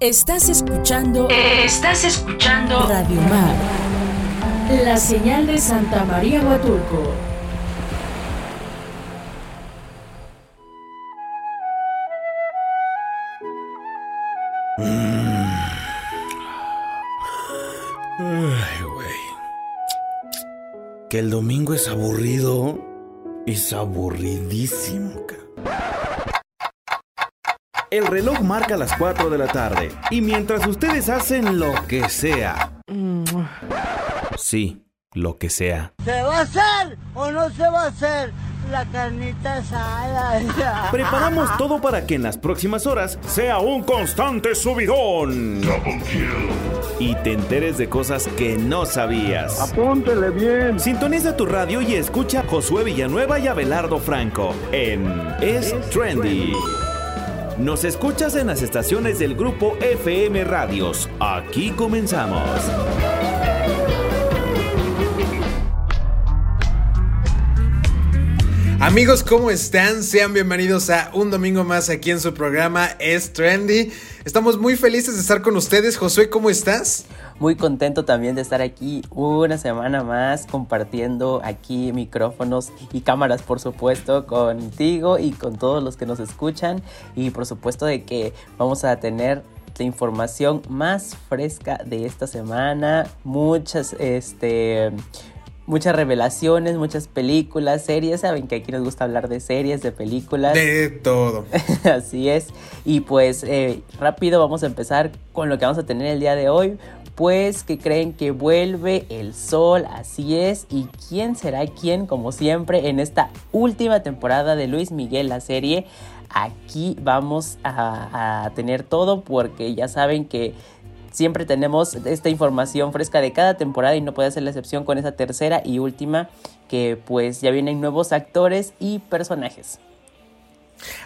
Estás escuchando. Estás escuchando. Radio Mar. La señal de Santa María Huatulco. Ay, güey. Que el domingo es aburrido. Es aburridísimo. El reloj marca las 4 de la tarde. Y mientras ustedes hacen lo que sea. Sí, lo que sea. ¿Se va a hacer o no se va a hacer? la carnita asada. Preparamos todo para que en las próximas horas sea un constante subidón. Y te enteres de cosas que no sabías. Apúntele bien. Sintoniza tu radio y escucha a Josué Villanueva y Abelardo Franco en Es, Trendy. Nos escuchas en las estaciones del grupo FM Radios. Aquí comenzamos. Amigos, ¿cómo están? Sean bienvenidos a un domingo más aquí en su programa Es Trendy. Estamos muy felices de estar con ustedes. Josué, ¿cómo estás? Muy contento también de estar aquí una semana más compartiendo aquí micrófonos y cámaras, por supuesto, contigo y con todos los que nos escuchan. Y por supuesto de que vamos a tener la información más fresca de esta semana. Muchas, este muchas revelaciones, muchas películas, series. Saben que aquí nos gusta hablar de series, de películas. De todo. Así es. Y pues eh, rápido vamos a empezar con lo que vamos a tener el día de hoy. Pues que creen que vuelve el sol, así es. ¿Y quién será quién? Como siempre, en esta última temporada de Luis Miguel, la serie. Aquí vamos a, a tener todo porque ya saben que Siempre tenemos esta información fresca de cada temporada y no puede ser la excepción con esa tercera y última que pues ya vienen nuevos actores y personajes.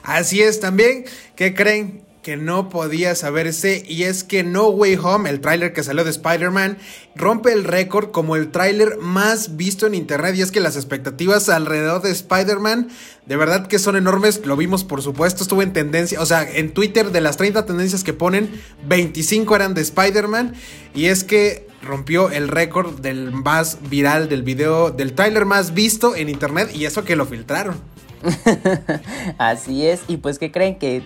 Así es también, ¿qué creen? Que no podía saberse y es que No Way Home, el tráiler que salió de Spider-Man, rompe el récord como el tráiler más visto en internet y es que las expectativas alrededor de Spider-Man de verdad que son enormes, lo vimos por supuesto, estuvo en tendencia, o sea, en Twitter de las 30 tendencias que ponen, 25 eran de Spider-Man y es que rompió el récord del más viral del video, del tráiler más visto en internet y eso que lo filtraron. Así es, y pues que creen que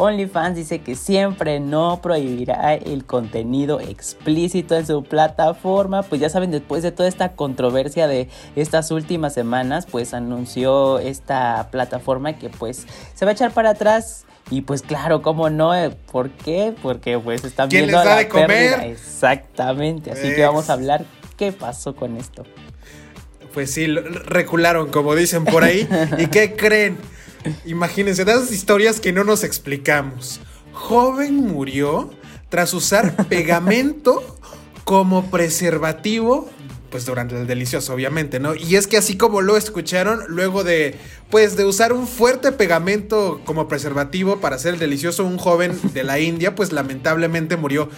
OnlyFans dice que siempre no prohibirá el contenido explícito en su plataforma. Pues ya saben, después de toda esta controversia de estas últimas semanas, pues anunció esta plataforma que pues se va a echar para atrás. Y pues claro, ¿cómo no? ¿Por qué? Porque pues están viendo les da de comer? Exactamente. Así que vamos a hablar qué pasó con esto. Pues sí, recularon, como dicen por ahí. ¿Y qué creen? Imagínense, de esas historias que no nos explicamos. Joven murió tras usar pegamento como preservativo pues durante el delicioso, obviamente, ¿no? Y es que así como lo escucharon, luego de, pues de usar un fuerte pegamento como preservativo para hacer el delicioso, un joven de la India, pues lamentablemente murió.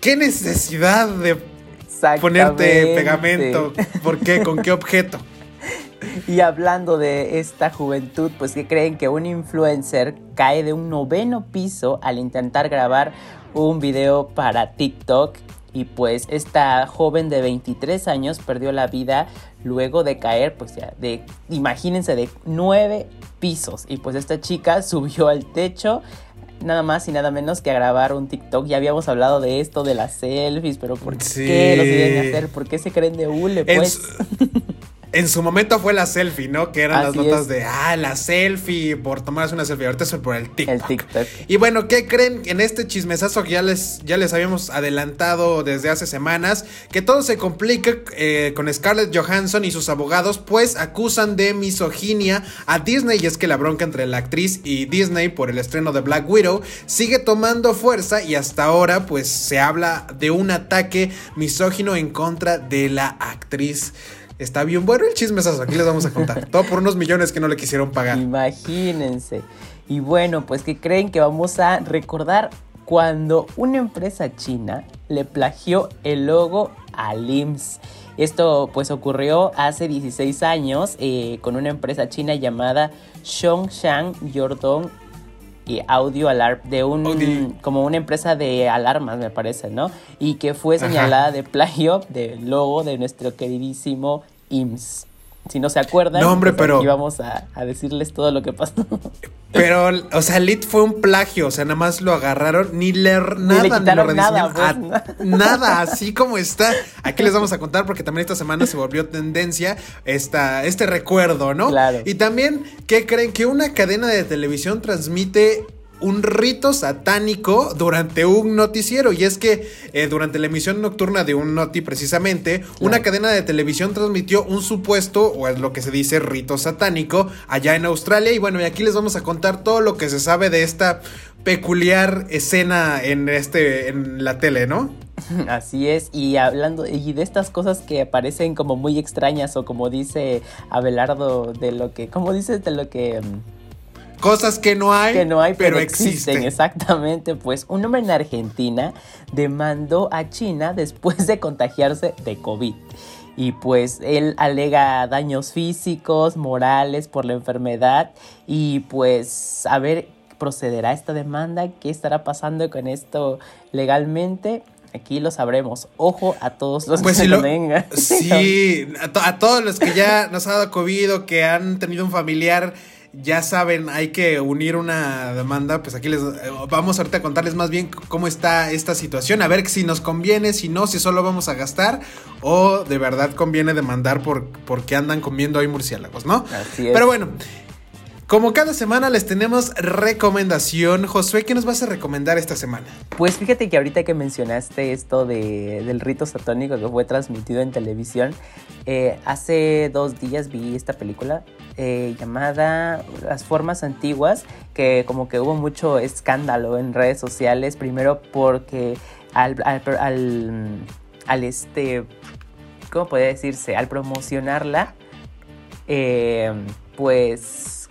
¿Qué necesidad de ponerte pegamento? ¿Por qué? ¿Con qué objeto? Y hablando de esta juventud, pues que creen que un influencer cae de un noveno piso al intentar grabar un video para TikTok y pues esta joven de 23 años perdió la vida luego de caer, pues ya, de, imagínense, de nueve pisos. Y pues esta chica subió al techo nada más y nada menos que a grabar un TikTok. Ya habíamos hablado de esto, de las selfies, pero ¿por qué los deben hacer? ¿Por qué se creen de hule, pues? En su momento fue la selfie, ¿no? Que eran las notas de, ah, la selfie, por tomarse una selfie. Ahorita es por el TikTok. el TikTok. Y bueno, ¿qué creen? En este chismesazo que ya les, ya les habíamos adelantado desde hace semanas, que todo se complica eh, con Scarlett Johansson y sus abogados, pues acusan de misoginia a Disney. Y es que la bronca entre la actriz y Disney por el estreno de Black Widow sigue tomando fuerza y hasta ahora, pues se habla de un ataque misógino en contra de la actriz. Está bien bueno el chismesazo, aquí les vamos a contar. Todo por unos millones que no le quisieron pagar. Imagínense. Y bueno, pues que creen que vamos a recordar cuando una empresa china le plagió el logo a LIMS. Esto pues ocurrió hace 16 años eh, con una empresa china llamada Zhongshan Yordong y Audio Alarm de un como una empresa de alarmas, me parece, ¿no? Y que fue señalada de plagio del logo de nuestro queridísimo IMSS. Si no se acuerdan, no, hombre, pues pero... vamos a, decirles todo lo que pasó. Pero, o sea, Lit fue un plagio, o sea, nada más lo agarraron, ni leer nada, ni, le lo nada, pues, nada, así como está. Aquí les vamos a contar porque también esta semana se volvió tendencia esta, este recuerdo, ¿no? Claro. Y también, ¿qué creen? Que una cadena de televisión transmite un rito satánico durante un noticiero. Y es que eh, durante la emisión nocturna de un noti precisamente, una cadena de televisión transmitió un supuesto, o es lo que se dice, rito satánico allá en Australia. Y bueno, y aquí les vamos a contar todo lo que se sabe de esta peculiar escena en, este, en la tele, ¿no? Así es, y hablando y de estas cosas que parecen como muy extrañas o como dice Abelardo de lo que, como dices de lo que mm, Cosas que no hay, que no hay pero, existen. Exactamente, pues un hombre en Argentina demandó a China después de contagiarse de COVID. Y pues él alega daños físicos, morales por la enfermedad. Y pues a ver, procederá esta demanda, qué estará pasando con esto legalmente. Aquí lo sabremos. Ojo a todos los pues que lo, vengan. Sí, a, a, todos los que ya nos ha dado COVID o que han tenido un familiar ya saben, hay que unir una demanda, pues aquí les eh, vamos ahorita a contarles más bien cómo está esta situación, a ver si nos conviene, si no, si solo vamos a gastar o de verdad conviene demandar por porque andan comiendo ahí murciélagos, ¿no? Así es. Pero bueno, como cada semana les tenemos recomendación. Josué, ¿qué nos vas a recomendar esta semana? Pues fíjate que ahorita que mencionaste esto de, del rito satánico que fue transmitido en televisión, eh, hace dos días vi esta película eh, llamada Las Formas Antiguas, que como que hubo mucho escándalo en redes sociales, primero porque al, al, este, ¿cómo puede decirse? Al promocionarla, eh, pues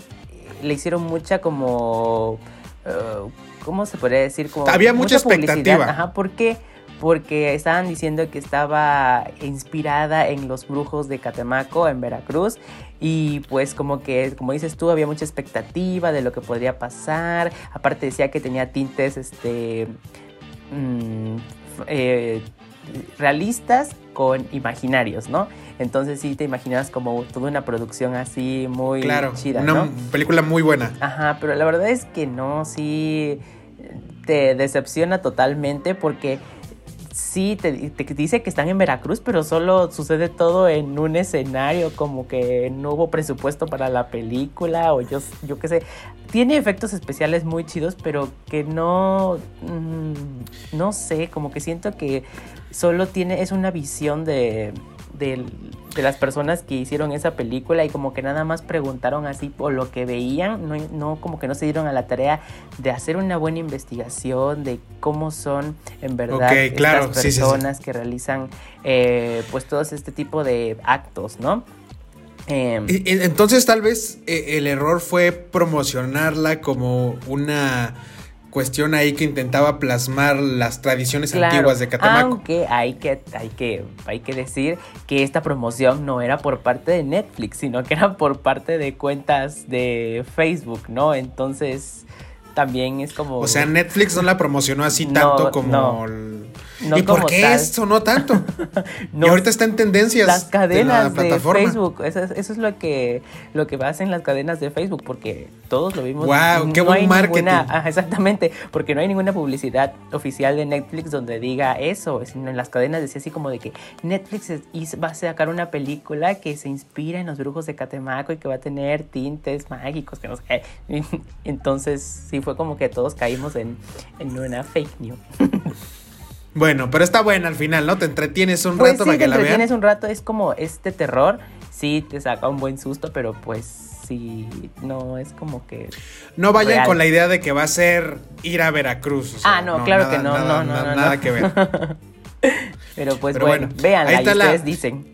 le hicieron mucha como... Uh, ¿Cómo se podría decir? Como Había mucha, expectativa. Ajá, ¿por qué? Porque estaban diciendo que estaba inspirada en los brujos de Catemaco, en Veracruz. Y pues como que, como dices tú, había mucha expectativa de lo que podría pasar. Aparte decía que tenía tintes, este... Mm, eh, realistas con imaginarios, ¿no? Entonces sí te imaginas como toda una producción así muy claro, chida. Una película muy buena. Ajá, pero la verdad es que no, sí te decepciona totalmente porque sí te, dice que están en Veracruz, pero solo sucede todo en un escenario, como que no hubo presupuesto para la película, o yo, yo qué sé. Tiene efectos especiales muy chidos, pero que no. Mm, no sé, como que siento que solo tiene. Es una visión de de, las personas que hicieron esa película y como que nada más preguntaron así por lo que veían, no, no, como que no se dieron a la tarea de hacer una buena investigación de cómo son en verdad estas personas que realizan eh, pues todo este tipo de actos, ¿no? Em, entonces tal vez eh, el error fue promocionarla como una cuestión ahí que intentaba plasmar las tradiciones antiguas de Catemaco. Aunque hay que, hay, que, hay que decir que esta promoción no era por parte de Netflix, sino que era por parte de cuentas de Facebook, ¿no? Entonces también es como... O sea, Netflix no la promocionó así tanto como... ¿Y por qué eso no tanto? y ahorita está en tendencias. Las cadenas de, Facebook, eso, es lo que, lo que hacen las cadenas de Facebook, porque todos lo vimos. ¡Wow! ¡Qué buen marketing! exactamente, porque no hay ninguna publicidad oficial de Netflix donde diga eso, sino en las cadenas decía así como de que Netflix va a sacar una película que se inspira en los brujos de Catemaco y que va a tener tintes mágicos, que no sé. Entonces, sí fue como que todos caímos en, en una fake news. Bueno, pero está buena al final, ¿no? Te entretienes un pues rato para que la veas. Te entretienes un rato, es como este terror, sí te saca un buen susto, pero pues sí, no es como que. No vayan con la idea de que va a ser ir a Veracruz. ah, no, claro que no, no, no, no, Nada que ver. pero pues bueno, véanla y ustedes dicen.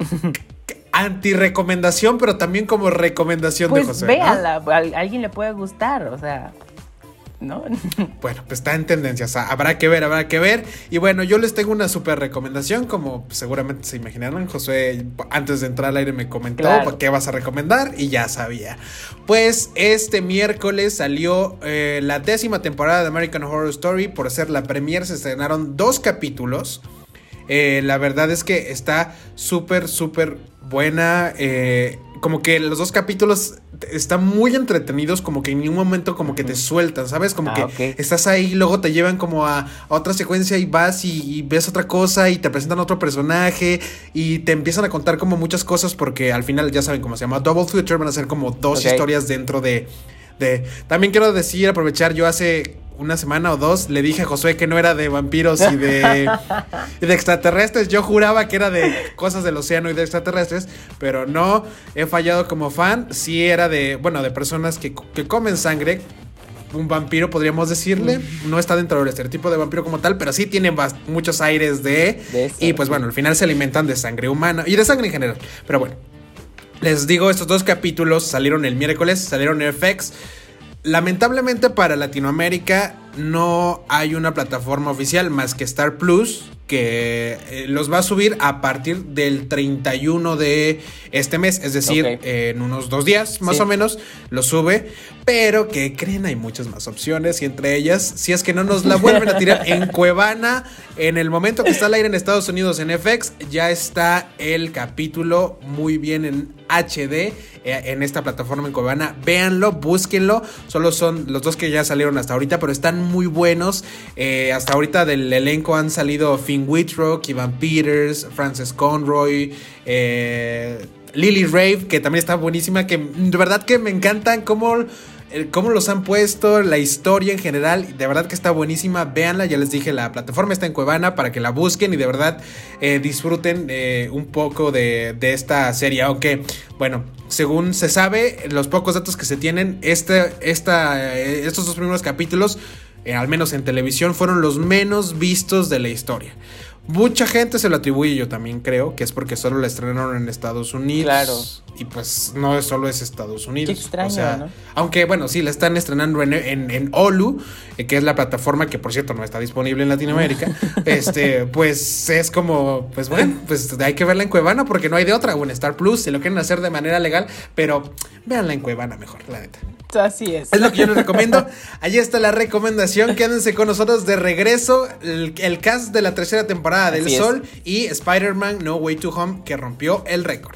Anti-recomendación, pero también como recomendación de José. Véanla, a alguien le puede gustar, o sea. ¿No? Bueno, pues está en tendencia, o sea, habrá que ver, habrá que ver. Y bueno, yo les tengo una súper recomendación, como seguramente se imaginaron, José antes de entrar al aire me comentó qué vas a recomendar y ya sabía. Pues este miércoles salió eh, la décima temporada de American Horror Story, por ser la premier se estrenaron dos capítulos. Eh, la verdad es que está súper, súper buena. Eh, como que los dos capítulos están muy entretenidos, como que en ningún momento como que te sueltan, ¿sabes? Como ah, que estás ahí, luego te llevan como a, otra secuencia y vas y, ves otra cosa y te presentan otro personaje y te empiezan a contar como muchas cosas porque al final ya saben cómo se llama Double Future, van a ser como dos historias dentro de, de... También quiero decir, aprovechar, yo hace una semana o dos le dije a Josué que no era de vampiros y de, de extraterrestres. Yo juraba que era de cosas del océano y de extraterrestres, pero no he fallado como fan. Sí era de, bueno, de personas que, comen sangre. Un vampiro, podríamos decirle. No está dentro del estereotipo de vampiro como tal, pero sí tiene muchos aires de. y pues bueno, al final se alimentan de sangre humana y de sangre en general. Pero bueno, les digo, estos dos capítulos salieron el miércoles, salieron en FX. Lamentablemente para Latinoamérica no hay una plataforma oficial más que Star Plus que eh, los va a subir a partir del 31 de este mes, es decir, en unos dos días más o menos lo sube, pero que creen hay muchas más opciones y entre ellas, si es que no nos la vuelven a tirar en Cuevana, en el momento que está al aire en Estados Unidos en FX, ya está el capítulo muy bien en HD eh, en esta plataforma en Cuevana. Véanlo, búsquenlo. Solo son los dos que ya salieron hasta ahorita, pero están muy buenos. Eh, hasta ahorita del elenco han salido Finn Whitrock, Ivan Peters, Frances Conroy, eh, Lily Rave, que también está buenísima. Que de verdad que me encantan cómo cómo los han puesto, la historia en general, de verdad que está buenísima. Véanla, ya les dije, la plataforma está en Cuevana para que la busquen y de verdad eh, disfruten eh, un poco de, esta serie. Aunque, bueno, según se sabe, los pocos datos que se tienen, este, esta, eh, estos dos primeros capítulos, al menos en televisión, fueron los menos vistos de la historia. Mucha gente se lo atribuye, yo también creo, que es porque solo la estrenaron en Estados Unidos. Claro. Y pues no solo es Estados Unidos. Qué extraño, o sea, Aunque bueno, sí, la están estrenando en, en, Olu, eh, que es la plataforma que por cierto no está disponible en Latinoamérica. este, pues es como, pues bueno, pues hay que verla en Cuevana porque no hay de otra. O en Star Plus, si lo quieren hacer de manera legal, pero véanla en Cuevana mejor, la neta. Así es. Es lo que yo les recomiendo. Allí está la recomendación. Quédense con nosotros de regreso. El, cast de la tercera temporada del Sol y Spider-Man No Way to Home que rompió el récord.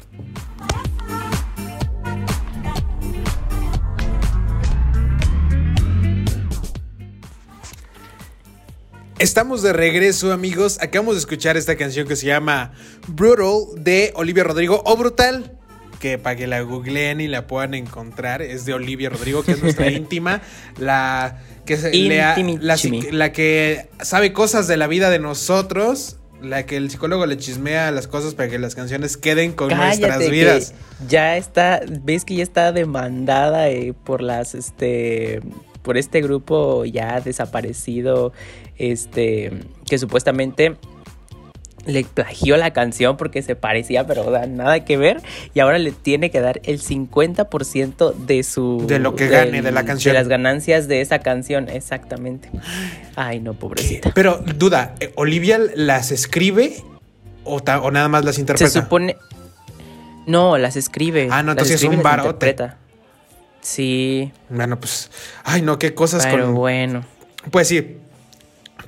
Estamos de regreso, amigos. Acabamos de escuchar esta canción que se llama Brutal de Olivia Rodrigo o Brutal que para que la googleen y la puedan encontrar, es de Olivia Rodrigo, que es nuestra íntima, la que, la, que sabe cosas de la vida de nosotros, la que el psicólogo le chismea las cosas para que las canciones queden con nuestras vidas. Ya está, ves que ya está demandada eh, por las, este, por este grupo ya desaparecido, este, que supuestamente le plagió la canción porque se parecía, pero nada que ver. Y ahora le tiene que dar el 50% de su. De lo que gane de la canción. De las ganancias de esa canción, exactamente. Ay, no, pobrecita. Pero, duda, eh, ¿Olivia las escribe o, nada más las interpreta? Se supone. No, las escribe. Ah, no, entonces es un barote. Sí. Bueno, pues. Ay, no, qué cosas Pero bueno. Pues sí.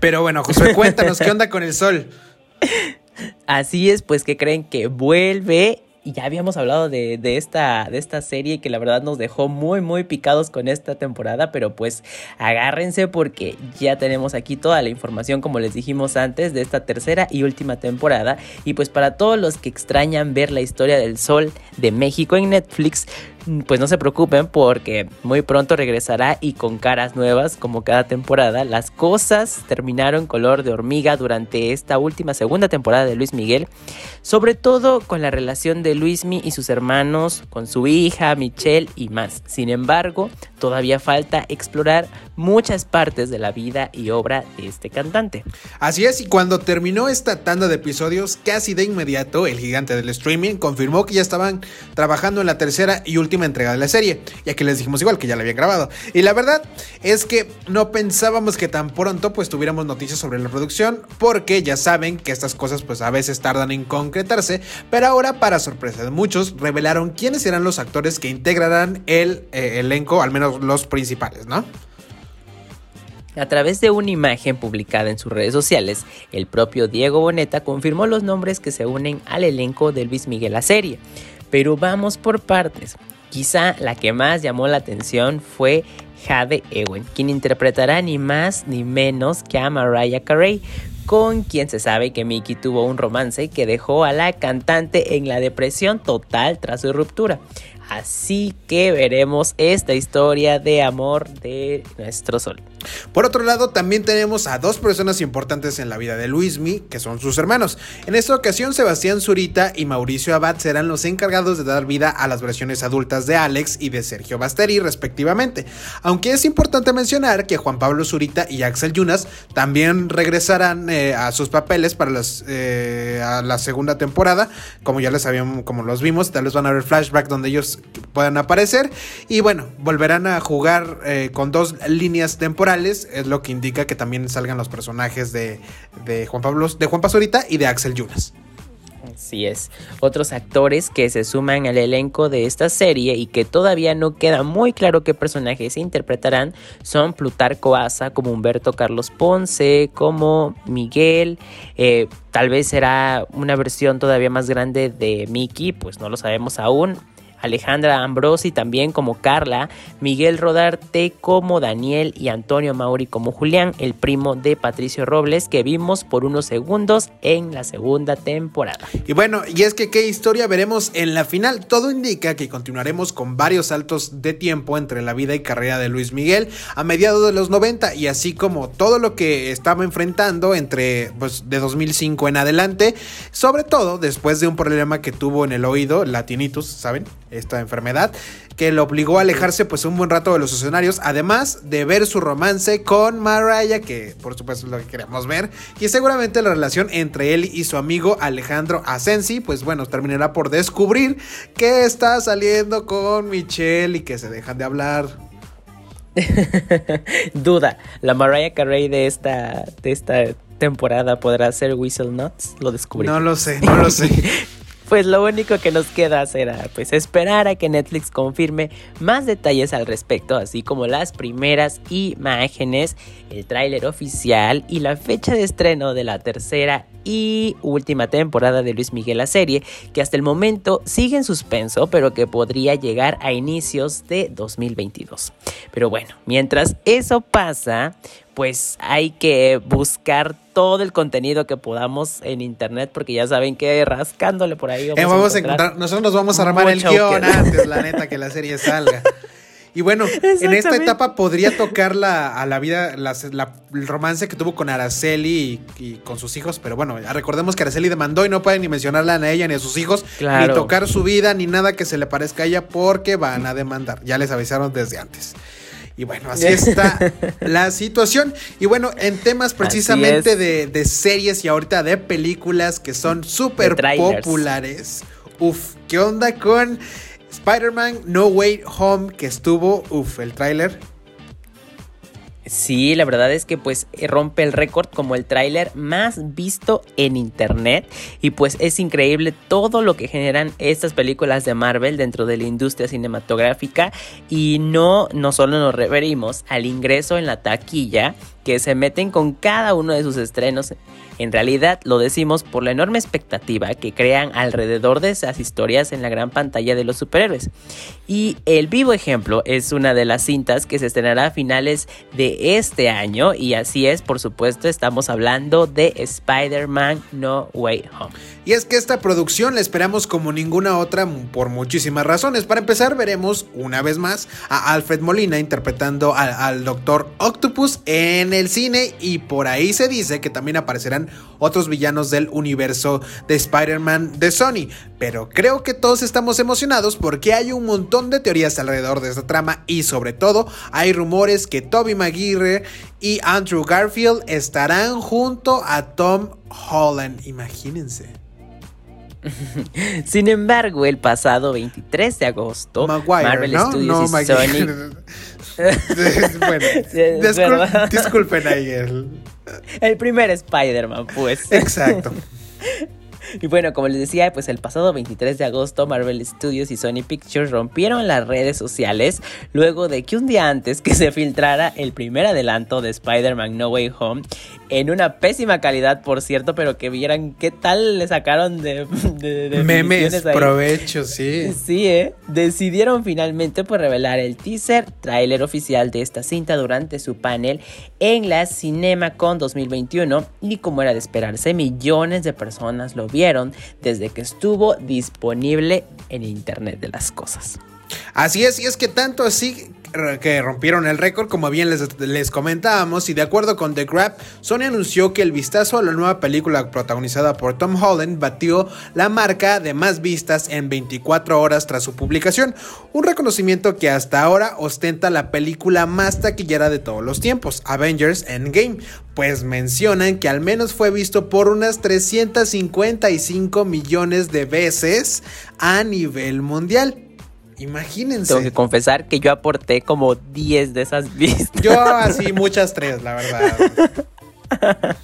Pero bueno, José, cuéntanos, ¿qué onda con el sol? Así es, pues que creen que vuelve. Y ya habíamos hablado de, de, esta, de esta serie que la verdad nos dejó muy, muy picados con esta temporada. Pero pues agárrense porque ya tenemos aquí toda la información, como les dijimos antes, de esta tercera y última temporada. Y pues para todos los que extrañan ver la historia del sol de México en Netflix, pues no se preocupen porque muy pronto regresará y con caras nuevas como cada temporada. Las cosas terminaron color de hormiga durante esta última segunda temporada de Luis Miguel, sobre todo con la relación de Luismi y sus hermanos, con su hija Michelle y más. Sin embargo, todavía falta explorar muchas partes de la vida y obra de este cantante. Así es, y cuando terminó esta tanda de episodios, casi de inmediato el gigante del streaming confirmó que ya estaban trabajando en la tercera y última última entrega de la serie, ya que les dijimos igual que ya la habían grabado. Y la verdad es que no pensábamos que tan pronto pues tuviéramos noticias sobre la producción, porque ya saben que estas cosas pues a veces tardan en concretarse, pero ahora para sorpresa de muchos revelaron quiénes serán los actores que integrarán el eh, elenco, al menos los principales, ¿no? A través de una imagen publicada en sus redes sociales, el propio Diego Boneta confirmó los nombres que se unen al elenco de Luis Miguel la serie. Pero vamos por partes. Quizá la que más llamó la atención fue Jade Ewen, quien interpretará ni más ni menos que a Mariah Carey, con quien se sabe que Mickey tuvo un romance que dejó a la cantante en la depresión total tras su ruptura. Así que veremos esta historia de amor de nuestro sol. Por otro lado, también tenemos a dos personas importantes en la vida de Luismi, que son sus hermanos. En esta ocasión, Sebastián Zurita y Mauricio Abad serán los encargados de dar vida a las versiones adultas de Alex y de Sergio Basteri, respectivamente. Aunque es importante mencionar que Juan Pablo Zurita y Axel Yunas también regresarán eh, a sus papeles para eh, la segunda temporada, como ya les sabíamos, como los vimos, tal vez van a ver flashback donde ellos puedan aparecer. Y bueno, volverán a jugar eh, con dos líneas temporales. Es lo que indica que también salgan los personajes de, Juan Pablo, de Juan Pazurita y de Axel Yunas. Así es. Otros actores que se suman al elenco de esta serie y que todavía no queda muy claro qué personajes interpretarán son Plutarco Asa como Humberto Carlos Ponce, como Miguel. Eh, tal vez será una versión todavía más grande de Mickey, pues no lo sabemos aún. Alejandra Ambrosi también como Carla, Miguel Rodarte como Daniel y Antonio Mauri como Julián, el primo de Patricio Robles que vimos por unos segundos en la segunda temporada. Y bueno, y es que qué historia veremos en la final. Todo indica que continuaremos con varios saltos de tiempo entre la vida y carrera de Luis Miguel a mediados de los 90 y así como todo lo que estaba enfrentando entre pues de 2005 en adelante, sobre todo después de un problema que tuvo en el oído, latinitus, ¿saben? Esta enfermedad, que lo obligó a alejarse pues un buen rato de los escenarios, además de ver su romance con Mariah, que por supuesto es lo que queremos ver, y seguramente la relación entre él y su amigo Alejandro Asensi, pues bueno, terminará por descubrir que está saliendo con Michelle y que se dejan de hablar. Duda, la Mariah Carey de esta, de esta temporada podrá ser Whistle Nuts, lo descubrí. No lo sé, no lo sé. pues lo único que nos queda será pues esperar a que Netflix confirme más detalles al respecto, así como las primeras imágenes, el tráiler oficial y la fecha de estreno de la tercera y última temporada de Luis Miguel la serie, que hasta el momento sigue en suspenso, pero que podría llegar a inicios de 2022. Pero bueno, mientras eso pasa, pues hay que buscar todo el contenido que podamos en internet, porque ya saben que rascándole por ahí vamos, eh, a, nosotros nos vamos a armar el guion antes, la neta, que la serie salga. Y bueno, en esta etapa podría tocar la, a la vida el romance que tuvo con Araceli y, con sus hijos, pero bueno, recordemos que Araceli demandó y no pueden ni mencionarla a ella ni a sus hijos, ni tocar su vida, ni nada que se le parezca a ella porque van a demandar. Ya les avisaron desde antes. Y bueno, así está la situación. Y bueno, en temas precisamente de, de, series y ahorita de películas que son súper populares. Uf, ¿qué onda con Spider-Man No Way Home que estuvo, uff, el tráiler Sí, la verdad es que pues rompe el récord como el tráiler más visto en internet. Y pues es increíble todo lo que generan estas películas de Marvel dentro de la industria cinematográfica. Y no no solo nos referimos al ingreso en la taquilla que se meten con cada uno de sus estrenos en realidad lo decimos por la enorme expectativa que crean alrededor de esas historias en la gran pantalla de los superhéroes. Y el vivo ejemplo es una de las cintas que se estrenará a finales de este año y así es, por supuesto, estamos hablando de Spider-Man No Way Home. Y es que esta producción la esperamos como ninguna otra por muchísimas razones. Para empezar, veremos una vez más a Alfred Molina interpretando al, al Doctor Octopus en el cine y por ahí se dice que también aparecerán otros villanos del universo de Spider-Man de Sony. Pero creo que todos estamos emocionados porque hay un montón de teorías alrededor de esta trama y sobre todo hay rumores que Toby Maguire y Andrew Garfield estarán junto a Tom Holland. Imagínense. Sin embargo, el pasado 23 de agosto, Marvel Studios y Sony. bueno, disculpen ahí el. El primer Spider-Man, pues. Exacto. Y bueno, como les decía, pues el pasado 23 de agosto Marvel Studios y Sony Pictures rompieron las redes sociales luego de que un día antes que se filtrara el primer adelanto de Spider-Man No Way Home en una pésima calidad, por cierto, pero que vieran qué tal le sacaron de, memes, provecho, sí. Sí, ¿eh? Decidieron finalmente pues revelar el teaser, tráiler oficial de esta cinta durante su panel en la CinemaCon 2021 y como era de esperarse, millones de personas lo vieron desde que estuvo disponible en Internet de las cosas. Así es, y es que tanto así que rompieron el récord, como bien les, les, comentábamos, y de acuerdo con The Grab, Sony anunció que el vistazo a la nueva película protagonizada por Tom Holland batió la marca de más vistas en 24 horas tras su publicación, un reconocimiento que hasta ahora ostenta la película más taquillera de todos los tiempos, Avengers Endgame, pues mencionan que al menos fue visto por unas 355 millones de veces a nivel mundial. Imagínense. Tengo que confesar que yo aporté como 10 de esas vistas. Yo así muchas tres, la verdad.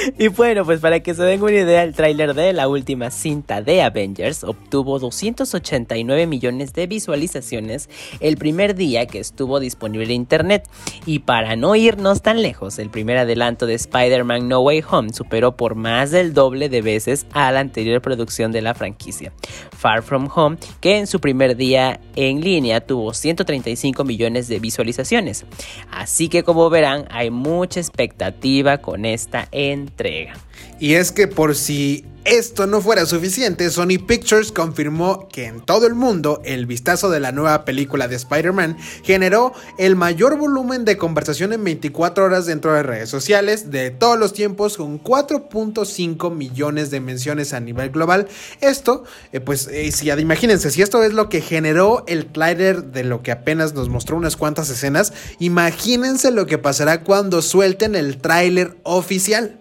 y bueno, pues para que se den una idea, el tráiler de la última cinta de Avengers obtuvo 289 millones de visualizaciones el primer día que estuvo disponible en internet. Y para no irnos tan lejos, el primer adelanto de Spider-Man No Way Home superó por más del doble de veces a la anterior producción de la franquicia, Far From Home, que en su primer día en línea tuvo 135 millones de visualizaciones. Así que como verán, hay mucha expectativa con esta entrega. Y es que por si esto no fuera suficiente, Sony Pictures confirmó que en todo el mundo el vistazo de la nueva película de Spider-Man generó el mayor volumen de conversación en 24 horas dentro de redes sociales de todos los tiempos con 4.5 millones de menciones a nivel global. Esto, eh, pues eh, imagínense, si esto es lo que generó el trailer de lo que apenas nos mostró unas cuantas escenas, imagínense lo que pasará cuando suelten el tráiler oficial.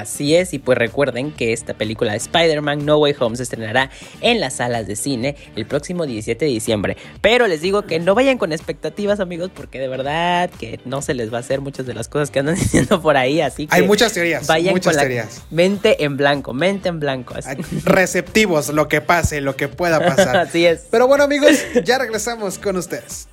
Así es, y pues recuerden que esta película de Spider-Man No Way Home se estrenará en las salas de cine el próximo 17 de diciembre. Pero les digo que no vayan con expectativas, amigos, porque de verdad que no se les va a hacer muchas de las cosas que andan diciendo por ahí. Así que hay muchas teorías. Vayan muchas con teorías. mente en blanco, mente en blanco. Receptivos, lo que pase, lo que pueda pasar. así es. Pero bueno, amigos, ya regresamos con ustedes.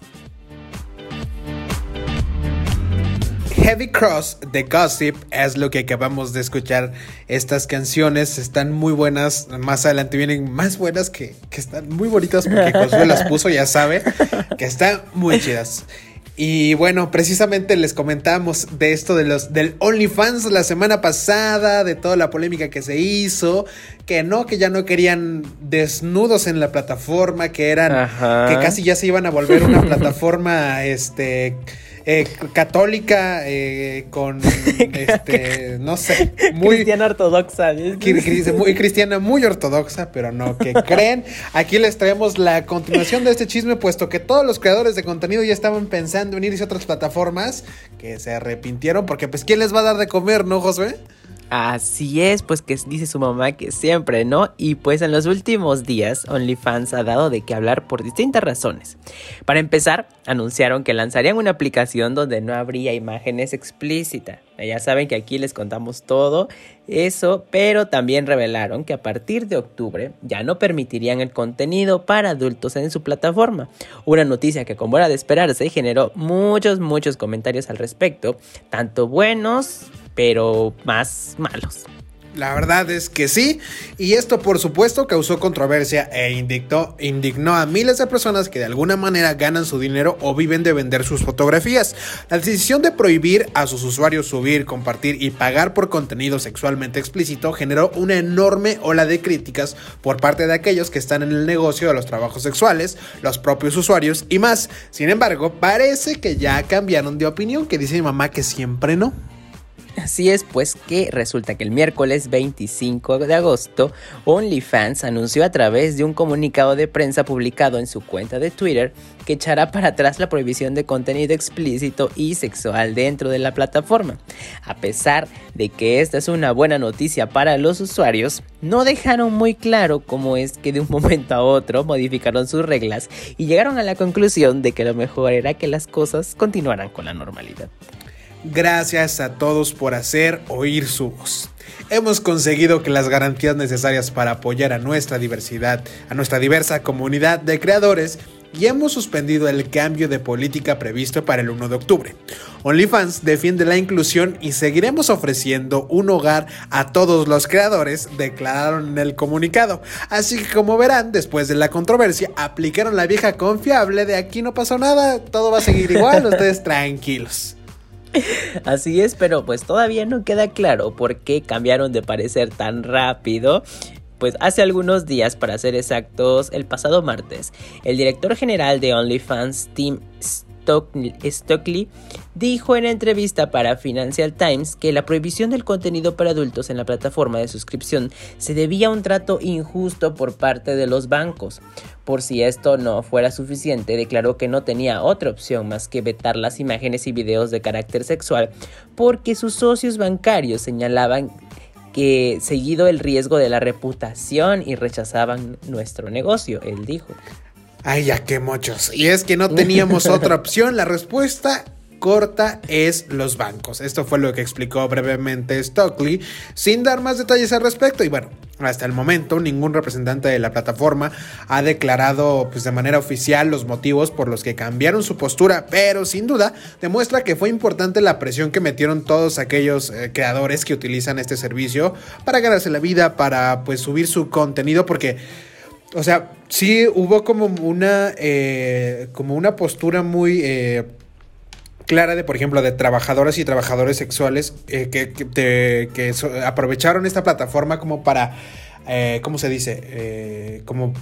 Heavy Cross de Gossip es lo que acabamos de escuchar. Estas canciones están muy buenas. Más adelante vienen más buenas que, están muy bonitas porque Josué las puso, ya sabe, que están muy chidas. Y bueno, precisamente les comentamos de esto de los del OnlyFans la semana pasada, de toda la polémica que se hizo, que no, que ya no querían desnudos en la plataforma, que eran, que casi ya se iban a volver una plataforma, este eh, católica eh, con, este, no sé, muy... Cristiana ortodoxa. Muy cristiana, muy ortodoxa, pero no, que creen. Aquí les traemos la continuación de este chisme, puesto que todos los creadores de contenido ya estaban pensando en irse a otras plataformas, que se arrepintieron, porque pues ¿quién les va a dar de comer, no, Josué? Así es, pues que dice su mamá que siempre, ¿no? Y pues en los últimos días OnlyFans ha dado de qué hablar por distintas razones. Para empezar, anunciaron que lanzarían una aplicación donde no habría imágenes explícitas. Ya saben que aquí les contamos todo eso, pero también revelaron que a partir de octubre ya no permitirían el contenido para adultos en su plataforma. Una noticia que como era de esperarse generó muchos, muchos comentarios al respecto, tanto buenos pero más malos. La verdad es que sí, y esto por supuesto causó controversia e indignó, a miles de personas que de alguna manera ganan su dinero o viven de vender sus fotografías. La decisión de prohibir a sus usuarios subir, compartir y pagar por contenido sexualmente explícito generó una enorme ola de críticas por parte de aquellos que están en el negocio de los trabajos sexuales, los propios usuarios y más. Sin embargo, parece que ya cambiaron de opinión, que dice mi mamá que siempre no. Así es, pues que resulta que el miércoles 25 de agosto, OnlyFans anunció a través de un comunicado de prensa publicado en su cuenta de Twitter que echará para atrás la prohibición de contenido explícito y sexual dentro de la plataforma. A pesar de que esta es una buena noticia para los usuarios, no dejaron muy claro cómo es que de un momento a otro modificaron sus reglas y llegaron a la conclusión de que lo mejor era que las cosas continuaran con la normalidad. Gracias a todos por hacer oír su voz. Hemos conseguido que las garantías necesarias para apoyar a nuestra diversidad, a nuestra diversa comunidad de creadores, y hemos suspendido el cambio de política previsto para el 1 de octubre. OnlyFans defiende la inclusión y seguiremos ofreciendo un hogar a todos los creadores, declararon en el comunicado. Así que como verán, después de la controversia, aplicaron la vieja confiable de aquí no pasó nada, todo va a seguir igual, ustedes tranquilos. Así es, pero pues todavía no queda claro por qué cambiaron de parecer tan rápido. Pues hace algunos días, para ser exactos, el pasado martes, el director general de OnlyFans, Tim Stockley, dijo en entrevista para Financial Times que la prohibición del contenido para adultos en la plataforma de suscripción se debía a un trato injusto por parte de los bancos. Por si esto no fuera suficiente, declaró que no tenía otra opción más que vetar las imágenes y videos de carácter sexual porque sus socios bancarios señalaban que seguido el riesgo de la reputación y rechazaban nuestro negocio, él dijo. Ay, ya qué mochos. Y es que no teníamos otra opción. La respuesta corta es los bancos. Esto fue lo que explicó brevemente Stockley, sin dar más detalles al respecto. Y bueno, hasta el momento ningún representante de la plataforma ha declarado pues, de manera oficial los motivos por los que cambiaron su postura, pero sin duda demuestra que fue importante la presión que metieron todos aquellos eh, creadores que utilizan este servicio para ganarse la vida, para pues subir su contenido, porque o sea, sí hubo como una, eh, como una postura muy eh, clara de, por ejemplo, de trabajadoras y trabajadores sexuales eh, que, que, aprovecharon esta plataforma como para, ¿cómo se dice? como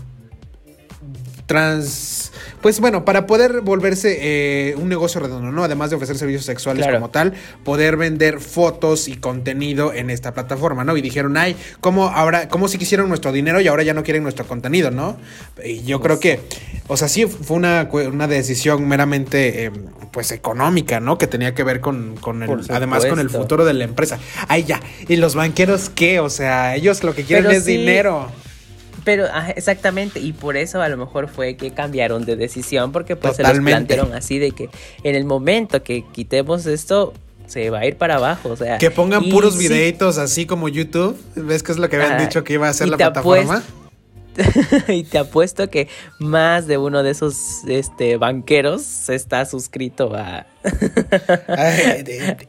trans pues bueno, para poder volverse eh, un negocio redondo, ¿no? Además de ofrecer servicios sexuales como tal, poder vender fotos y contenido en esta plataforma, ¿no? Y dijeron, ay, ¿cómo ahora, cómo si quisieron nuestro dinero y ahora ya no quieren nuestro contenido, ¿no? Y yo creo que, o sea, sí fue una, una decisión meramente, em, pues, económica, ¿no? Que tenía que ver con, con el, además con el futuro de la empresa. Ay, ya. ¿Y los banqueros qué? O sea, ellos lo que quieren es dinero. Pero exactamente, y por eso a lo mejor fue que cambiaron de decisión, porque pues se los plantearon así de que en el momento que quitemos esto, se va a ir para abajo, o sea. Que pongan puros videitos así como YouTube, ¿ves que es lo que habían dicho que iba a ser la plataforma? y te apuesto que más de uno de esos este, banqueros está suscrito a.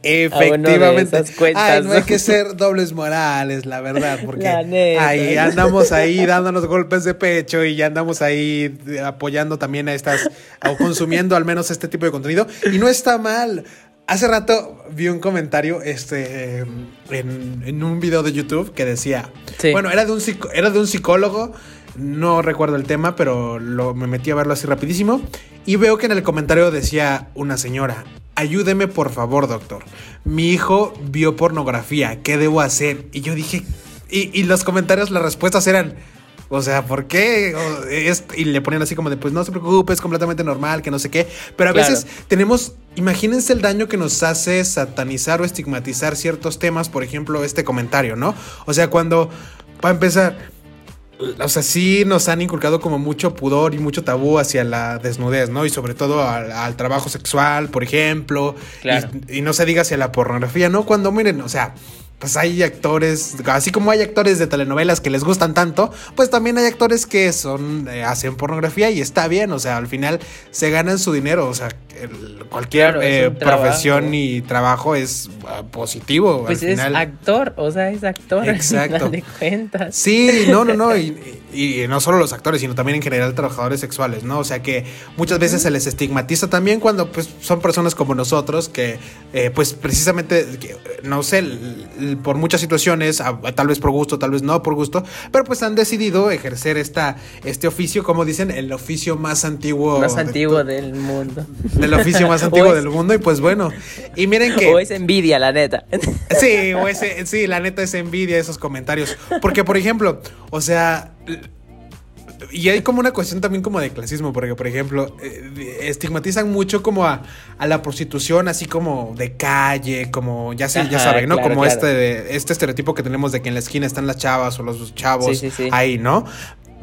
efectivamente. no hay que ser dobles morales, la verdad, porque ahí andamos ahí dándonos golpes de pecho y ya andamos ahí apoyando también a estas, o consumiendo al menos este tipo de contenido. Y no está mal. Hace rato vi un comentario este, en, un video de YouTube que decía, bueno, era de, un, era de un psicólogo no recuerdo el tema, pero lo, me metí a verlo así rapidísimo. Y veo que en el comentario decía una señora, ayúdeme por favor, doctor. Mi hijo vio pornografía, ¿qué debo hacer? Y yo dije, y, los comentarios, las respuestas eran, o sea, ¿por qué? y le ponían así como de, pues no se preocupe, es completamente normal, que no sé qué. Pero a veces tenemos, imagínense el daño que nos hace satanizar o estigmatizar ciertos temas, por ejemplo, este comentario, ¿no? O sea, cuando, para empezar, o sea, sí nos han inculcado como mucho pudor y mucho tabú hacia la desnudez, ¿no? Y sobre todo al, trabajo sexual, por ejemplo. Y, y, no se diga hacia la pornografía, ¿no? Cuando miren, o sea, pues hay actores, así como hay actores de telenovelas que les gustan tanto, pues también hay actores que son eh, hacen pornografía y está bien, o sea, al final se ganan su dinero, o sea, cualquier eh, profesión y trabajo es ah, positivo. Pues es actor, o sea, es actor. Exacto. de cuentas. Sí, no, no, no. Y, y no solo los actores, sino también en general trabajadores sexuales, ¿no? O sea que muchas veces se les estigmatiza también cuando pues son personas como nosotros que eh, pues precisamente, no sé, por muchas situaciones, tal vez por gusto, tal vez no por gusto, pero pues han decidido ejercer esta, este oficio, como dicen, el oficio más antiguo. Más antiguo del mundo. Del oficio más antiguo del mundo y pues bueno, y miren que... O es envidia, la neta. Sí, o ese, sí, la neta es envidia esos comentarios. Porque, por ejemplo, o sea, y hay como una cuestión también como de clasismo, porque por ejemplo, eh, estigmatizan mucho como a, la prostitución así como de calle, como ya sé, ya saben, ¿no? como este este estereotipo que tenemos de que en la esquina están las chavas o los chavos ahí, ¿no?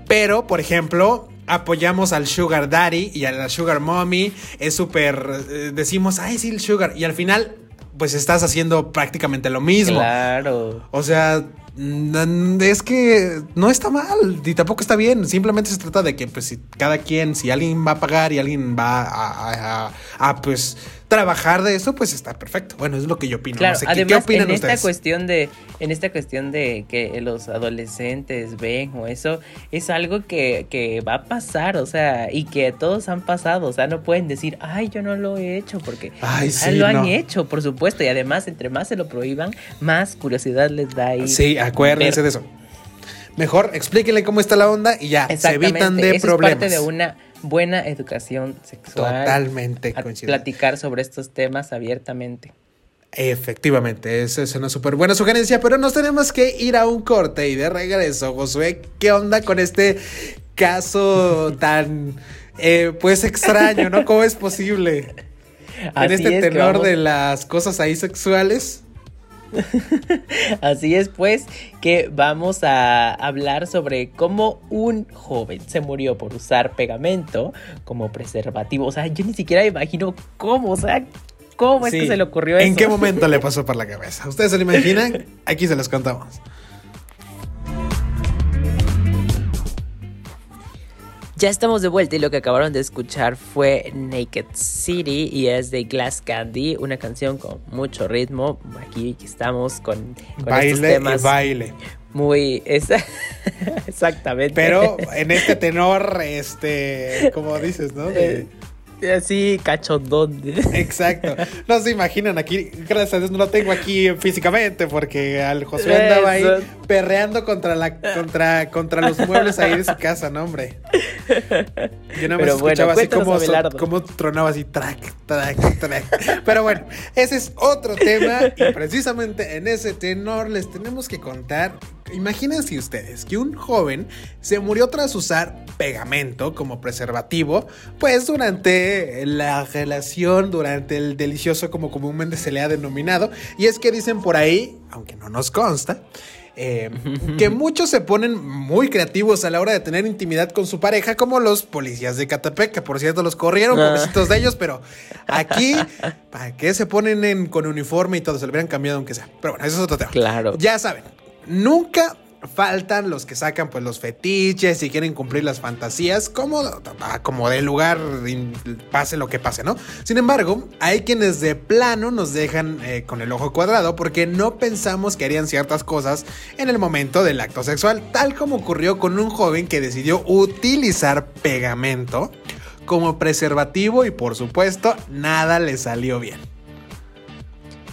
Pero, por ejemplo, apoyamos al Sugar Daddy y a la Sugar Mommy, es súper, eh, decimos, ay, sí, el Sugar, y al final, pues estás haciendo prácticamente lo mismo. Claro. O sea, es que no está mal y tampoco está bien. Simplemente se trata de que, pues, si cada quien, si alguien va a pagar y alguien va a, a pues, trabajar de eso, pues está perfecto. Bueno, es lo que yo opino. Claro, además, en esta cuestión de, en esta cuestión de que los adolescentes ven o eso, es algo que, que, va a pasar, o sea, y que todos han pasado, o sea, no pueden decir, ay, yo no lo he hecho, porque lo han hecho, por supuesto, y además, entre más se lo prohíban, más curiosidad les da ahí. Sí, acuérdense de eso. Mejor explíquenle cómo está la onda y ya se evitan de problemas. Es parte de una buena educación sexual. Totalmente Platicar sobre estos temas abiertamente. Efectivamente, esa es una súper buena sugerencia, pero nos tenemos que ir a un corte y de regreso, Josué, ¿qué onda con este caso tan, eh, pues, extraño, ¿no? ¿Cómo es posible? en este tenor de las cosas ahí sexuales. Así es pues que vamos a hablar sobre cómo un joven se murió por usar pegamento como preservativo. O sea, yo ni siquiera imagino cómo, o sea, cómo es que se le ocurrió eso. ¿En qué momento le pasó por la cabeza? ¿Ustedes se lo imaginan? Aquí se los contamos. Ya estamos de vuelta y lo que acabaron de escuchar fue Naked City y es de Glass Candy, una canción con mucho ritmo. Aquí estamos con, baile estos temas. Y baile. Muy exactamente. Pero en este tenor, este, como dices, ¿no? De, Así cachondón. Exacto. No se imaginan aquí, gracias a Dios no lo tengo aquí físicamente porque al Josué andaba ahí perreando contra la contra contra los muebles ahí de su casa, no hombre. Yo no me escuchaba así como, como tronaba así track, track, track. Pero bueno, ese es otro tema y precisamente en ese tenor les tenemos que contar Imagínense ustedes que un joven se murió tras usar pegamento como preservativo, pues durante la relación, durante el delicioso como comúnmente se le ha denominado. Y es que dicen por ahí, aunque no nos consta, eh, que muchos se ponen muy creativos a la hora de tener intimidad con su pareja, como los policías de Catepec, que por cierto los corrieron, ah. pobrecitos de ellos, pero aquí, ¿para qué se ponen con uniforme y todo? Se lo hubieran cambiado aunque sea. Pero bueno, eso es otro tema. Claro. Ya saben, nunca faltan los que sacan pues los fetiches y quieren cumplir las fantasías como, como de lugar pase lo que pase, ¿no? Sin embargo, hay quienes de plano nos dejan eh, con el ojo cuadrado porque no pensamos que harían ciertas cosas en el momento del acto sexual, tal como ocurrió con un joven que decidió utilizar pegamento como preservativo y por supuesto nada le salió bien.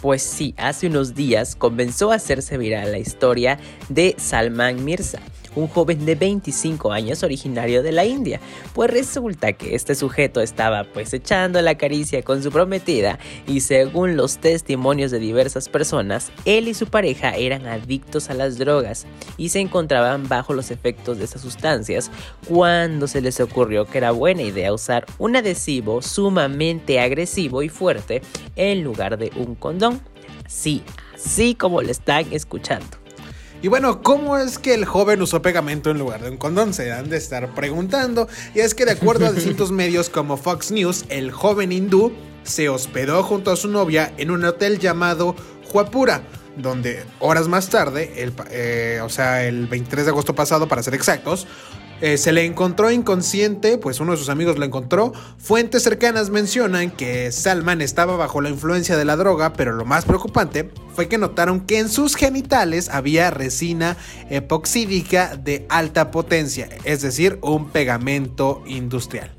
Pues sí, hace unos días comenzó a hacerse viral la historia de Salman Mirza, un joven de 25 años originario de la India, pues resulta que este sujeto estaba pues echando la caricia con su prometida y según los testimonios de diversas personas, él y su pareja eran adictos a las drogas y se encontraban bajo los efectos de esas sustancias cuando se les ocurrió que era buena idea usar un adhesivo sumamente agresivo y fuerte en lugar de un condón. Sí, así como lo están escuchando. Y bueno, ¿cómo es que el joven usó pegamento en lugar de un condón? Se han de estar preguntando. Y es que de acuerdo a distintos medios como Fox News, el joven hindú se hospedó junto a su novia en un hotel llamado Huapura, donde horas más tarde, el, eh, o sea, el 23 de agosto pasado para ser exactos, Eh, se le encontró inconsciente, pues uno de sus amigos lo encontró. Fuentes cercanas mencionan que Salman estaba bajo la influencia de la droga, pero lo más preocupante fue que notaron que en sus genitales había resina epoxídica de alta potencia, es decir, un pegamento industrial.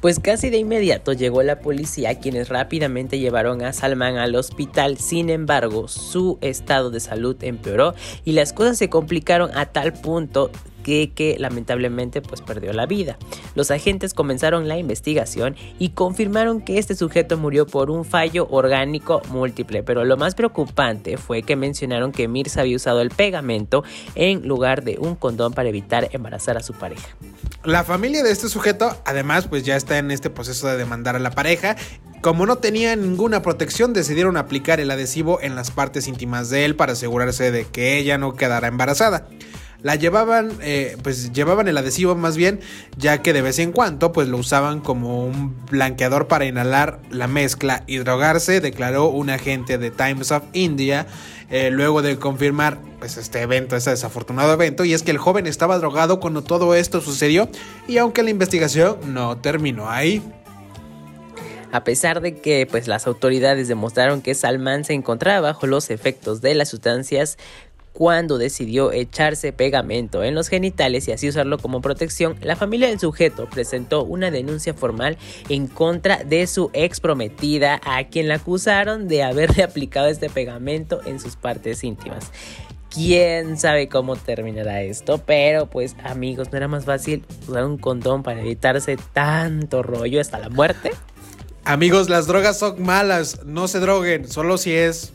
Pues casi de inmediato llegó la policía quienes rápidamente llevaron a Salman al hospital, sin embargo su estado de salud empeoró y las cosas se complicaron a tal punto que, lamentablemente pues perdió la vida. Los agentes comenzaron la investigación y confirmaron que este sujeto murió por un fallo orgánico múltiple, pero lo más preocupante fue que mencionaron que Mirza había usado el pegamento en lugar de un condón para evitar embarazar a su pareja. La familia de este sujeto, además, pues ya está en este proceso de demandar a la pareja. Como no tenía ninguna protección, decidieron aplicar el adhesivo en las partes íntimas de él para asegurarse de que ella no quedara embarazada la llevaban, eh, pues llevaban el adhesivo más bien, ya que de vez en cuando pues lo usaban como un blanqueador para inhalar la mezcla y drogarse, declaró un agente de Times of India. Eh, luego de confirmar pues, este evento, este desafortunado evento, y es que el joven estaba drogado cuando todo esto sucedió, y aunque la investigación no terminó ahí. A pesar de que pues, las autoridades demostraron que Salman se encontraba bajo los efectos de las sustancias, cuando decidió echarse pegamento en los genitales y así usarlo como protección, la familia del sujeto presentó una denuncia formal en contra de su ex prometida a quien la acusaron de haberle aplicado este pegamento en sus partes íntimas. Quién sabe cómo terminará esto, pero pues amigos, ¿no era más fácil usar un condón para evitarse tanto rollo hasta la muerte? Amigos, las drogas son malas, no se droguen, solo si es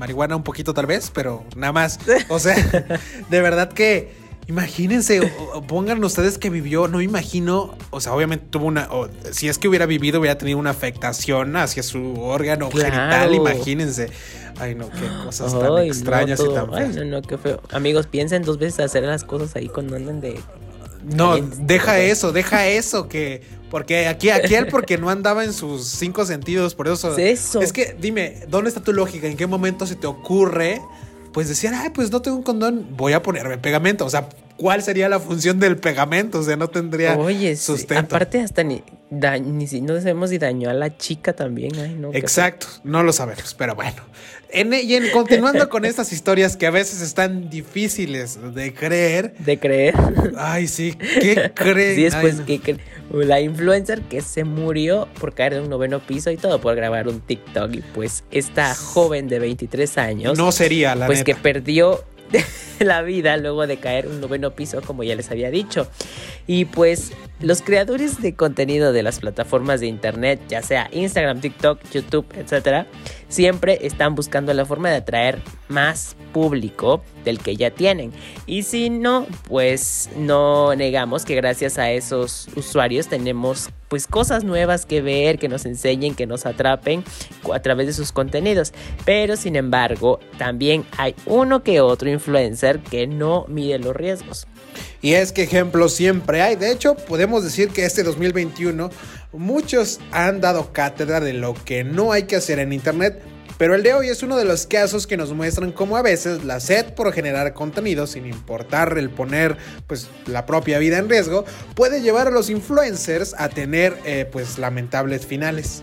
marihuana un poquito tal vez, pero nada más. O sea, de verdad que imagínense, pongan ustedes que vivió, no imagino, o sea, obviamente tuvo una, si es que hubiera vivido, hubiera tenido una afectación hacia su órgano genital, imagínense. Ay, no, qué cosas tan extrañas y tan feas. Ay, no, no, qué feo. Amigos, piensen dos veces hacer las cosas ahí cuando andan de no, deja eso, deja eso, que. Porque aquí, aquí él porque no andaba en sus cinco sentidos, por eso. Es eso. Es que, dime, ¿dónde está tu lógica? ¿En qué momento se te ocurre? Pues decir, ay, pues no tengo un condón, voy a ponerme pegamento. O sea, ¿cuál sería la función del pegamento? O sea, no tendría Oye, sustento. aparte hasta ni, ni si no sabemos si dañó a la chica también. Ay, no, Exacto, no lo sabemos, pero bueno. y en, continuando con estas historias que a veces están difíciles de creer. De creer. Ay, sí, ¿qué creen? Sí, después que la influencer que se murió por caer de un noveno piso y todo por grabar un TikTok. Y pues esta joven de 23 años. No sería la Pues que perdió la vida luego de caer un noveno piso, como ya les había dicho. Y pues los creadores de contenido de las plataformas de internet, ya sea Instagram, TikTok, YouTube, etcétera, siempre están buscando la forma de atraer más público del que ya tienen. Y si no, pues no negamos que gracias a esos usuarios tenemos pues cosas nuevas que ver, que nos enseñen, que nos atrapen a través de sus contenidos. Pero sin embargo, también hay uno que otro influencer que no mide los riesgos. Y es que ejemplos siempre hay. De hecho, podemos decir que este 2021 muchos han dado cátedra de lo que no hay que hacer en Internet. Pero el de hoy es uno de los casos que nos muestran cómo a veces la sed por generar contenido, sin importar el poner pues, la propia vida en riesgo, puede llevar a los influencers a tener eh, pues lamentables finales.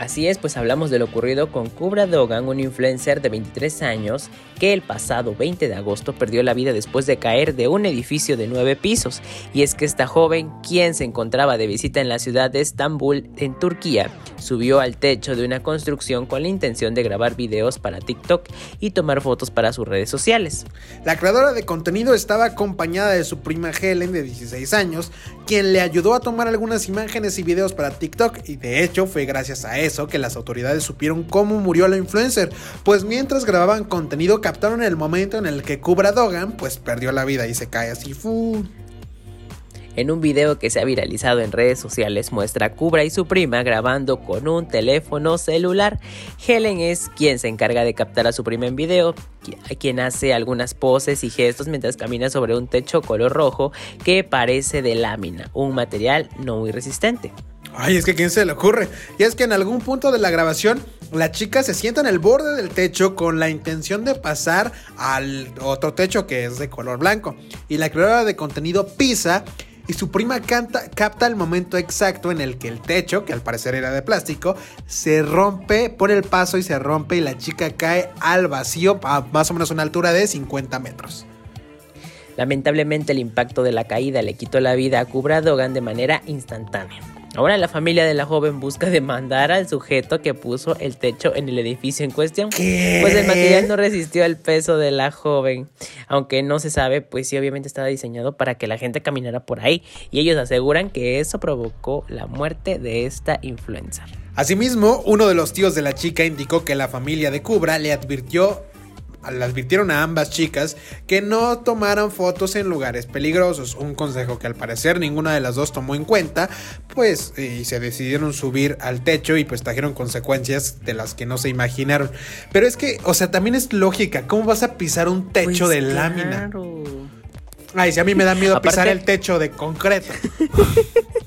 Así es, pues hablamos de lo ocurrido con Kubra Dogan, un influencer de 23 años que el pasado 20 de agosto perdió la vida después de caer de un edificio de 9 pisos. Y es que esta joven, quien se encontraba de visita en la ciudad de Estambul, en Turquía, subió al techo de una construcción con la intención de grabar videos para TikTok y tomar fotos para sus redes sociales. La creadora de contenido estaba acompañada de su prima Helen de 16 años, quien le ayudó a tomar algunas imágenes y videos para TikTok y de hecho fue gracias a eso que las autoridades supieron cómo murió la influencer, pues mientras grababan contenido captaron el momento en el que Kubra Dogan pues perdió la vida y se cae así. ¡fu! En un video que se ha viralizado en redes sociales muestra a Kubra y su prima grabando con un teléfono celular. Helen es quien se encarga de captar a su prima en video, quien hace algunas poses y gestos mientras camina sobre un techo color rojo que parece de lámina, un material no muy resistente. Ay, es que quién se le ocurre. Y es que en algún punto de la grabación, la chica se sienta en el borde del techo con la intención de pasar al otro techo que es de color blanco. Y la creadora de contenido pisa y su prima canta, capta el momento exacto en el que el techo, que al parecer era de plástico, se rompe por el paso y se rompe y la chica cae al vacío a más o menos una altura de 50 metros. Lamentablemente el impacto de la caída le quitó la vida a Kubra Dogan de manera instantánea. Ahora la familia de la joven busca demandar al sujeto que puso el techo en el edificio en cuestión. Pues el material no resistió al peso de la joven. Aunque no se sabe, pues sí, obviamente estaba diseñado para que la gente caminara por ahí. Y ellos aseguran que eso provocó la muerte de esta influencer. Asimismo, uno de los tíos de la chica indicó que la familia de Cubra le advirtió advirtieron a ambas chicas que no tomaran fotos en lugares peligrosos, un consejo que al parecer ninguna de las dos tomó en cuenta, pues y se decidieron subir al techo y pues trajeron consecuencias de las que no se imaginaron. Pero es que, o sea, también es lógica, ¿cómo vas a pisar un techo pues de lámina? Ay, si a mí me da miedo pisar el techo de concreto.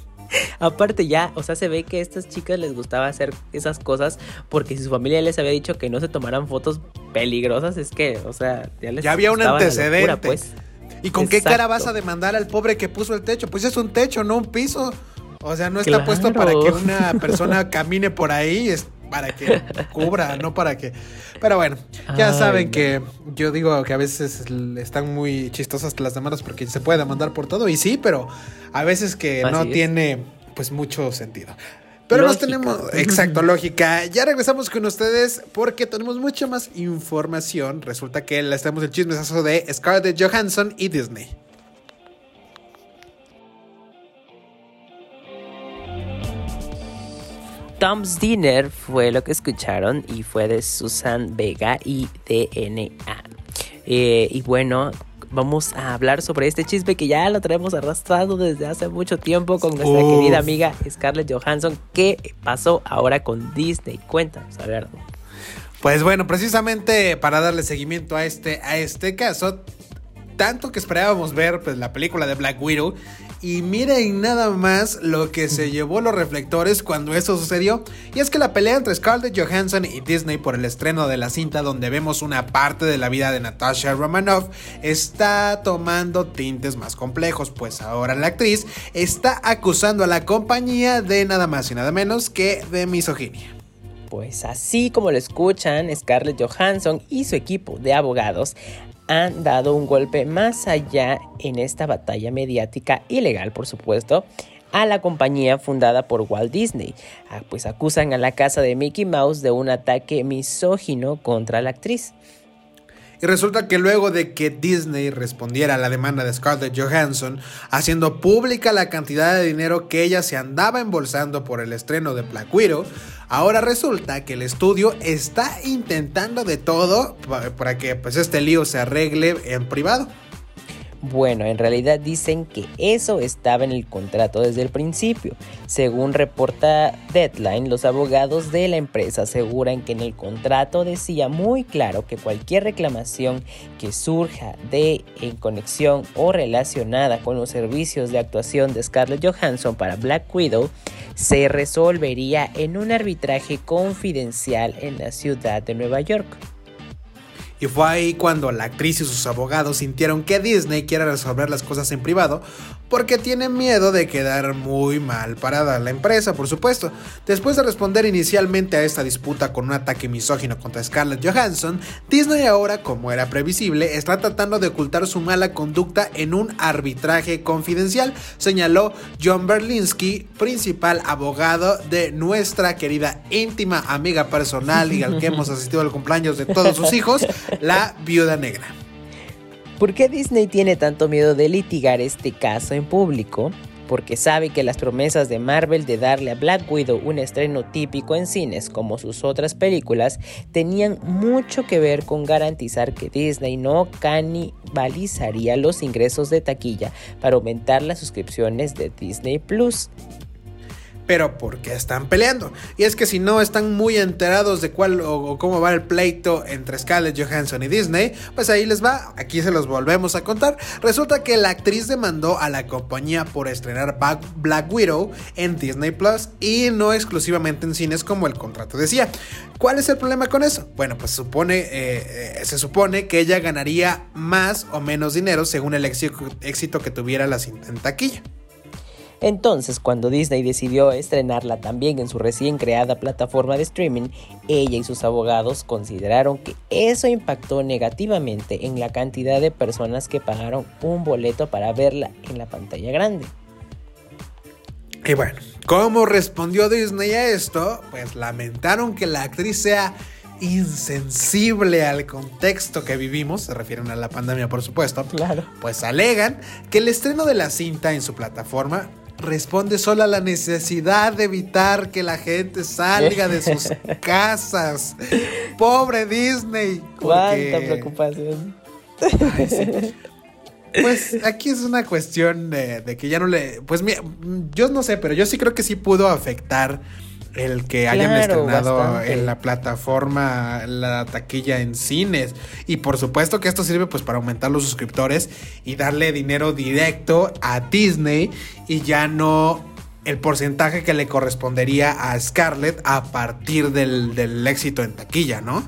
Aparte ya, o sea, se ve que a estas chicas les gustaba hacer esas cosas porque si su familia les había dicho que no se tomaran fotos peligrosas, es que, o sea, ya les Ya había un antecedente. pues. ¿Y con qué cara vas a demandar al pobre que puso el techo? Pues es un techo, no un piso. O sea, no está puesto para que una persona camine por ahí, es para que cubra, no para que... Pero bueno, ya saben que yo digo que a veces están muy chistosas las demandas porque se puede demandar por todo y sí, pero a veces que no tiene pues mucho sentido. Pero nos tenemos, exacto, lógica. Ya regresamos con ustedes porque tenemos mucha más información. Resulta que le estamos el chismesazo de Scarlett Johansson y Disney. Tom's Dinner fue lo que escucharon y fue de Susan Vega y DNA. Eh, y bueno, vamos a hablar sobre este chisme que ya lo traemos arrastrado desde hace mucho tiempo con nuestra querida amiga Scarlett Johansson. ¿Qué pasó ahora con Disney? Cuéntanos, a ver. Pues bueno, precisamente para darle seguimiento a este, a este caso, tanto que esperábamos ver pues, la película de Black Widow y miren nada más lo que se llevó los reflectores cuando eso sucedió. Y es que la pelea entre Scarlett Johansson y Disney por el estreno de la cinta donde vemos una parte de la vida de Natasha Romanoff está tomando tintes más complejos, pues ahora la actriz está acusando a la compañía de nada más y nada menos que de misoginia. Pues así como lo escuchan, Scarlett Johansson y su equipo de abogados han dado un golpe más allá en esta batalla mediática ilegal, por supuesto, a la compañía fundada por Walt Disney, ah, pues acusan a la casa de Mickey Mouse de un ataque misógino contra la actriz. Y resulta que luego de que Disney respondiera a la demanda de Scarlett Johansson, haciendo pública la cantidad de dinero que ella se andaba embolsando por el estreno de Black ahora resulta que el estudio está intentando de todo para que pues, este lío se arregle en privado. Bueno, en realidad dicen que eso estaba en el contrato desde el principio. Según reporta Deadline, los abogados de la empresa aseguran que en el contrato decía muy claro que cualquier reclamación que surja de en conexión o relacionada con los servicios de actuación de Scarlett Johansson para Black Widow se resolvería en un arbitraje confidencial en la ciudad de Nueva York. Y fue ahí cuando la actriz y sus abogados sintieron que Disney quiere resolver las cosas en privado porque tiene miedo de quedar muy mal parada la empresa, por supuesto. Después de responder inicialmente a esta disputa con un ataque misógino contra Scarlett Johansson, Disney ahora, como era previsible, está tratando de ocultar su mala conducta en un arbitraje confidencial, señaló John Berlinsky, principal abogado de nuestra querida íntima amiga personal y al que hemos asistido al cumpleaños de todos sus hijos, la viuda negra. ¿Por qué Disney tiene tanto miedo de litigar este caso en público? Porque sabe que las promesas de Marvel de darle a Black Widow un estreno típico en cines como sus otras películas tenían mucho que ver con garantizar que Disney no canibalizaría los ingresos de taquilla para aumentar las suscripciones de Disney Plus. Pero ¿por qué están peleando? Y es que si no están muy enterados de cuál o, cómo va el pleito entre Scarlett Johansson y Disney, pues ahí les va, aquí se los volvemos a contar. Resulta que la actriz demandó a la compañía por estrenar Black Widow en Disney Plus y no exclusivamente en cines como el contrato decía. ¿Cuál es el problema con eso? Bueno, pues supone, eh, eh, se supone que ella ganaría más o menos dinero según el éxito que tuviera la cinta en taquilla. Entonces, cuando Disney decidió estrenarla también en su recién creada plataforma de streaming, ella y sus abogados consideraron que eso impactó negativamente en la cantidad de personas que pagaron un boleto para verla en la pantalla grande. Y bueno, ¿cómo respondió Disney a esto? Pues lamentaron que la actriz sea insensible al contexto que vivimos, se refieren a la pandemia por supuesto, claro. pues alegan que el estreno de la cinta en su plataforma responde solo a la necesidad de evitar que la gente salga de sus casas. Pobre Disney. Cuánta preocupación. Pues aquí es una cuestión de, que ya no le. Pues mira, yo no sé, pero yo sí creo que sí pudo afectar el que hayan estrenado en la plataforma la taquilla en cines. Y por supuesto que esto sirve pues para aumentar los suscriptores y darle dinero directo a Disney y ya no el porcentaje que le correspondería a Scarlett a partir del, del éxito en taquilla, ¿no?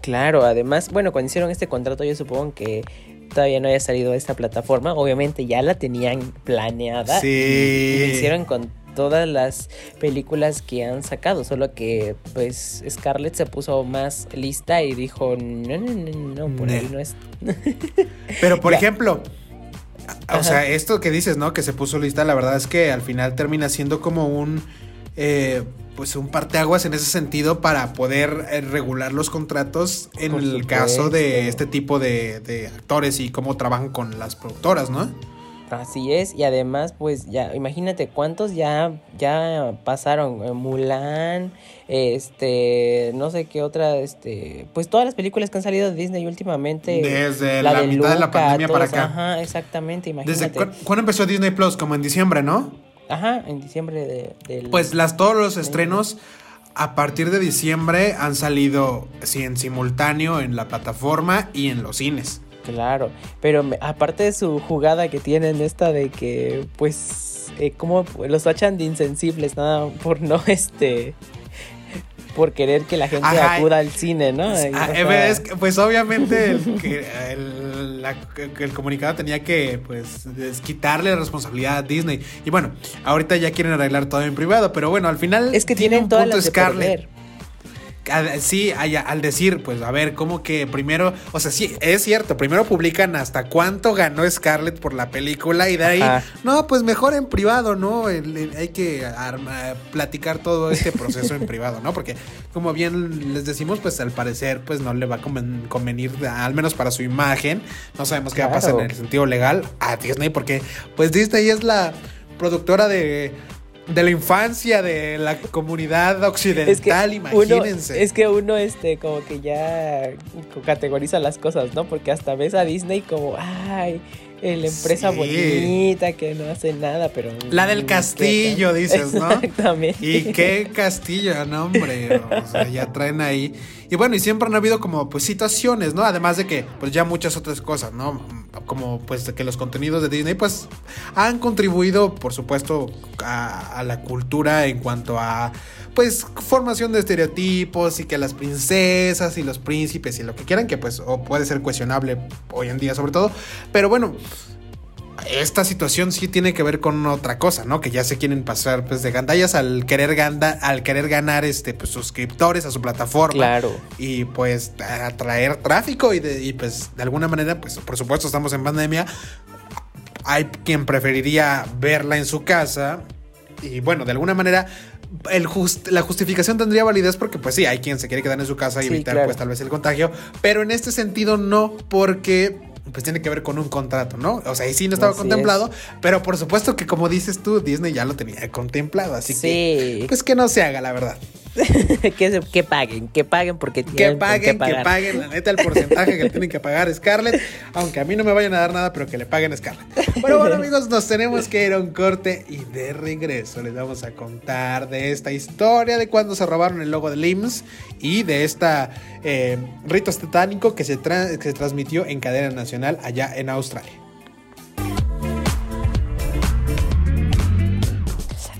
Claro, además, bueno, cuando hicieron este contrato yo supongo que todavía no haya salido esta plataforma, obviamente ya la tenían planeada. Sí. Y, hicieron con todas las películas que han sacado, solo que pues Scarlett se puso más lista y dijo, no, no, no, no, por ahí no es. Pero por ejemplo, o sea, esto que dices, ¿no? Que se puso lista, la verdad es que al final termina siendo como un... Eh, pues un parteaguas en ese sentido para poder eh, regular los contratos en el caso de este tipo de, de actores y cómo trabajan con las productoras, ¿no? Así es, y además, pues ya, imagínate cuántos ya, ya pasaron. Eh, Mulan, este, no sé qué otra, este, pues todas las películas que han salido de Disney últimamente. Desde la, mitad de la pandemia para acá. Ajá, exactamente, imagínate. ¿Desde cuándo empezó Disney Plus? Como en diciembre, ¿no? Ajá, en diciembre de, del. Pues las, todos los estrenos a partir de diciembre han salido, sí, en simultáneo en la plataforma y en los cines. Claro, pero aparte de su jugada que tienen esta de que pues eh, como los tachan de insensibles nada por no este por querer que la gente acuda al cine, ¿no? Ah, pues obviamente el, el, comunicado tenía que pues quitarle responsabilidad a Disney. Y bueno, ahorita ya quieren arreglar todo en privado, pero bueno, al final es que tienen todas las de sí, al decir, pues a ver, como que primero, o sea, sí, es cierto, primero publican hasta cuánto ganó Scarlett por la película y de ahí, no, pues mejor en privado, ¿no? hay que platicar todo este proceso en privado, ¿no? Porque como bien les decimos, pues al parecer, pues no le va a convenir, al menos para su imagen, no sabemos qué va a pasar en el sentido legal a Disney, porque pues Disney es la productora de de la infancia de la comunidad occidental, imagínense. es que uno, este, como que ya categoriza las cosas, ¿no? Porque hasta ves a Disney como, ay, la empresa bonita que no hace nada, pero. La del castillo, dices, ¿no? Exactamente. Y qué castillo, no, hombre. O sea, ya traen ahí. Y bueno, y siempre han habido como pues situaciones, ¿no? Además de que, pues ya muchas otras cosas, ¿no? Como pues que los contenidos de Disney, pues han contribuido, por supuesto, a, a la cultura en cuanto a pues formación de estereotipos y que las princesas y los príncipes y lo que quieran, que pues o puede ser cuestionable hoy en día sobre todo, pero bueno, esta situación sí tiene que ver con otra cosa, ¿no? Que ya se quieren pasar pues de gandallas al querer al querer ganar este pues suscriptores a su plataforma. Claro. Y pues atraer tráfico y, de, y pues de alguna manera pues por supuesto estamos en pandemia. Hay quien preferiría verla en su casa y bueno, de alguna manera el la justificación tendría validez porque pues sí, hay quien se quiere quedar en su casa y evitar pues tal vez el contagio, pero en este sentido no porque pues tiene que ver con un contrato, ¿no? O sea, y sí no estaba contemplado, pero por supuesto que como dices tú, Disney ya lo tenía contemplado, así que pues que no se haga, la verdad. que, que, paguen, que paguen porque tienen que paguen, que, que, paguen, la neta el porcentaje que tienen que pagar Scarlett, aunque a mí no me vayan a dar nada, pero que le paguen a Scarlett. Bueno, bueno amigos, nos tenemos que ir a un corte y de regreso les vamos a contar de esta historia de cuando se robaron el logo de LIMS y de esta eh, rito satánico que se, que se transmitió en cadena nacional allá en Australia.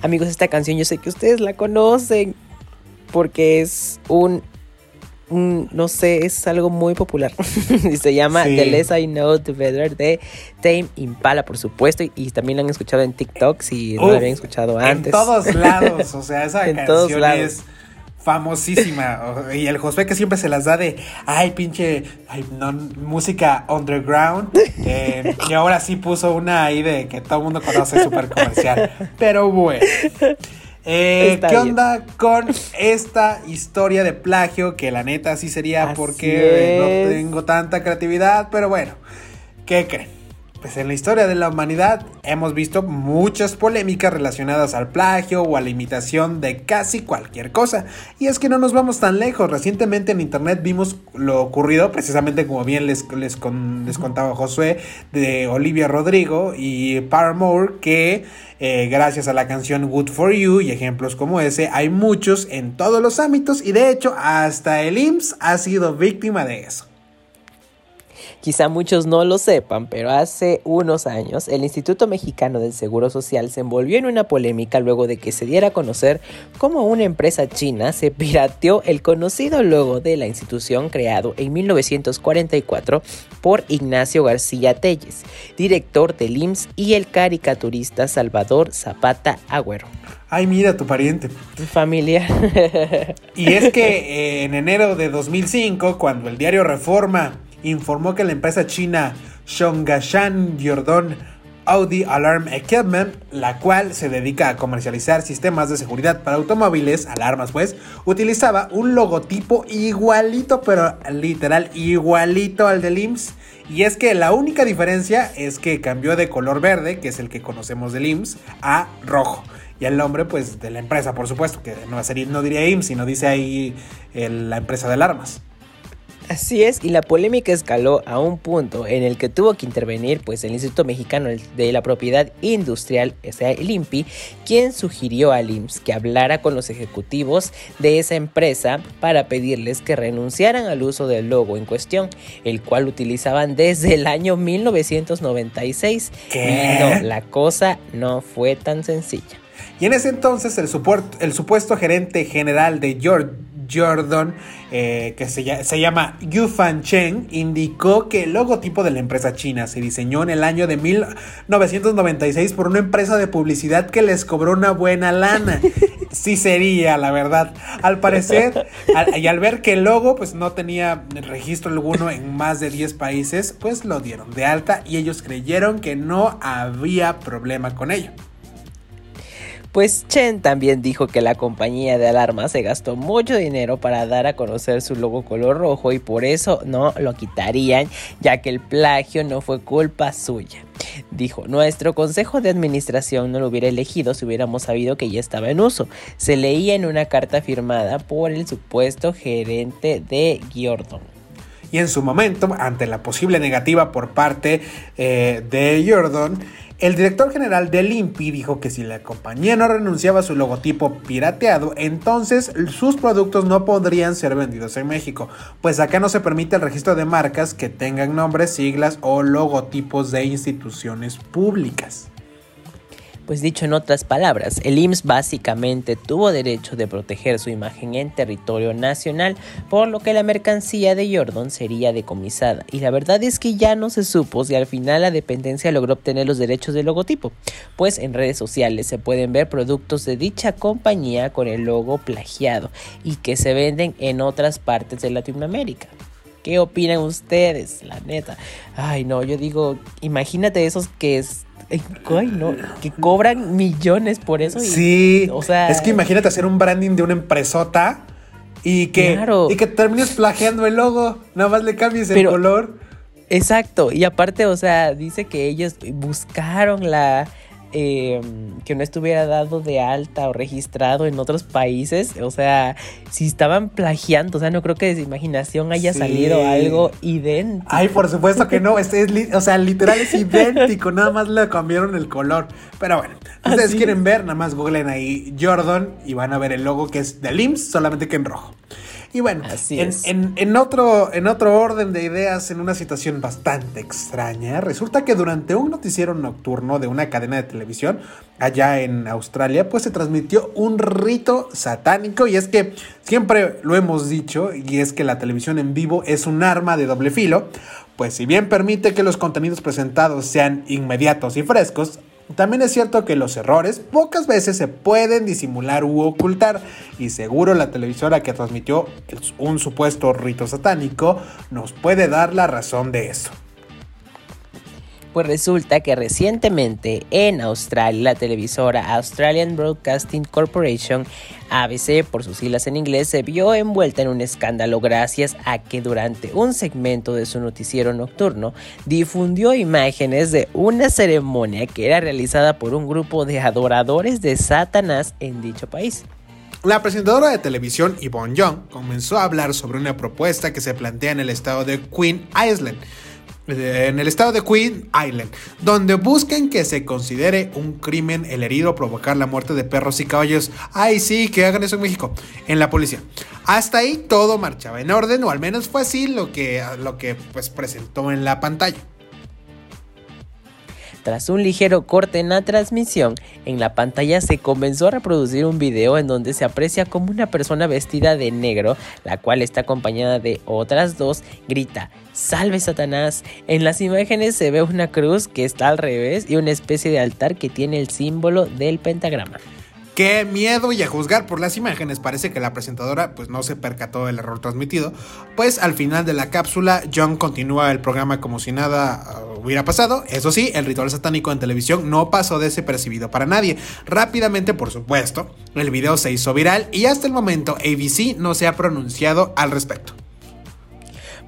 Amigos, esta canción yo sé que ustedes la conocen porque es un, no sé, es algo muy popular. y se llama The Less I Know The Better de Tame Impala, por supuesto. Y, también la han escuchado en TikTok si no la habían escuchado antes. En todos lados, o sea, esa canción es famosísima. Y el Josué que siempre se las da de, ay, pinche, música underground. Eh, y ahora sí puso una ahí de que todo el mundo conoce, súper comercial. Pero bueno. Eh, ¿Qué onda con esta historia de plagio? Que la neta sí sería porque no tengo tanta creatividad, pero bueno, ¿qué creen? Pues en la historia de la humanidad hemos visto muchas polémicas relacionadas al plagio o a la imitación de casi cualquier cosa. Y es que no nos vamos tan lejos. Recientemente en internet vimos lo ocurrido, precisamente como bien les, les, contaba Josué, de Olivia Rodrigo y Paramore, que eh, gracias a la canción Good for You y ejemplos como ese, hay muchos en todos los ámbitos y de hecho hasta el IMSS ha sido víctima de eso. Quizá muchos no lo sepan, pero hace unos años el Instituto Mexicano del Seguro Social se envolvió en una polémica luego de que se diera a conocer cómo una empresa china se pirateó el conocido logo de la institución creado en 1944 por Ignacio García Telles, director del IMSS y el caricaturista Salvador Zapata Agüero. Ay, mira, tu pariente. Tu familia. y es que eh, en enero de 2005, cuando el diario Reforma informó que la empresa china Shongashan Yordon Audi Alarm Equipment, la cual se dedica a comercializar sistemas de seguridad para automóviles, alarmas pues, utilizaba un logotipo igualito, pero literal igualito al del IMSS. Y es que la única diferencia es que cambió de color verde, que es el que conocemos del IMSS, a rojo. Y el nombre, pues, de la empresa, por supuesto, que no, sería, no diría IMSS, sino dice ahí la empresa de alarmas. Así es, y la polémica escaló a un punto en el que tuvo que intervenir pues el Instituto Mexicano de la Propiedad Industrial, o sea, el INPI, quien sugirió al IMSS que hablara con los ejecutivos de esa empresa para pedirles que renunciaran al uso del logo en cuestión, el cual utilizaban desde el año 1996. Y no, la cosa no fue tan sencilla. Y en ese entonces el, el supuesto gerente general de George Jordan, eh, que se, se, llama Yu Fan Cheng, indicó que el logotipo de la empresa china se diseñó en el año de 1996 por una empresa de publicidad que les cobró una buena lana. Sí sería, la verdad. Al parecer, y al ver que el logo pues no tenía registro alguno en más de 10 países, pues lo dieron de alta y ellos creyeron que no había problema con ello. Pues Chen también dijo que la compañía de alarmas se gastó mucho dinero para dar a conocer su logo color rojo y por eso no lo quitarían, ya que el plagio no fue culpa suya. Dijo, nuestro consejo de administración no lo hubiera elegido si hubiéramos sabido que ya estaba en uso. Se leía en una carta firmada por el supuesto gerente de Giordon y en su momento, ante la posible negativa por parte eh, de Jordan, el director general del INPI dijo que si la compañía no renunciaba a su logotipo pirateado, entonces sus productos no podrían ser vendidos en México, pues acá no se permite el registro de marcas que tengan nombres, siglas o logotipos de instituciones públicas. Pues dicho en otras palabras, el IMSS básicamente tuvo derecho de proteger su imagen en territorio nacional, por lo que la mercancía de Jordan sería decomisada. Y la verdad es que ya no se supo si al final la dependencia logró obtener los derechos del logotipo, pues en redes sociales se pueden ver productos de dicha compañía con el logo plagiado y que se venden en otras partes de Latinoamérica. ¿Qué opinan ustedes? La neta. Ay, no, yo digo, imagínate esos que es no, que cobran millones por eso. sí, o sea, es que imagínate hacer un branding de una empresota y que, y que termines plagiando el logo, nada más le cambies el color. Exacto, y aparte, o sea, dice que ellos buscaron la, em, que no estuviera dado de alta o registrado en otros países. O sea, si estaban plagiando, o sea, no creo que de su imaginación haya salido algo idéntico. Ay, por supuesto que no, es, o sea, literal es idéntico, nada más le cambiaron el color. Pero bueno, si ustedes quieren ver, nada más googlen ahí Jordan y van a ver el logo que es de LIMS, solamente que en rojo. Y bueno, en, otro, en otro orden de ideas, en una situación bastante extraña, resulta que durante un noticiero nocturno de una cadena de televisión allá en Australia, pues se transmitió un rito satánico. Y es que siempre lo hemos dicho y es que la televisión en vivo es un arma de doble filo, pues si bien permite que los contenidos presentados sean inmediatos y frescos, también es cierto que los errores pocas veces se pueden disimular u ocultar y seguro la televisora que transmitió un supuesto rito satánico nos puede dar la razón de eso. Pues resulta que recientemente en Australia la televisora Australian Broadcasting Corporation, ABC por sus siglas en inglés, se vio envuelta en un escándalo gracias a que durante un segmento de su noticiero nocturno difundió imágenes de una ceremonia que era realizada por un grupo de adoradores de Satanás en dicho país. La presentadora de televisión Yvonne Young comenzó a hablar sobre una propuesta que se plantea en el estado de Queen Island en el estado de Queen Island, donde buscan que se considere un crimen el herido provocar la muerte de perros y caballos. Ay, sí, que hagan eso en México, en la policía. Hasta ahí todo marchaba en orden, o al menos fue así lo que, lo que pues, presentó en la pantalla. Tras un ligero corte en la transmisión, en la pantalla se comenzó a reproducir un video en donde se aprecia como una persona vestida de negro, la cual está acompañada de otras dos, grita, Salve Satanás. En las imágenes se ve una cruz que está al revés y una especie de altar que tiene el símbolo del pentagrama. Qué miedo y a juzgar por las imágenes parece que la presentadora pues no se percató del error transmitido, pues al final de la cápsula John continúa el programa como si nada uh, hubiera pasado. Eso sí, el ritual satánico en televisión no pasó desapercibido para nadie. Rápidamente, por supuesto, el video se hizo viral y hasta el momento ABC no se ha pronunciado al respecto.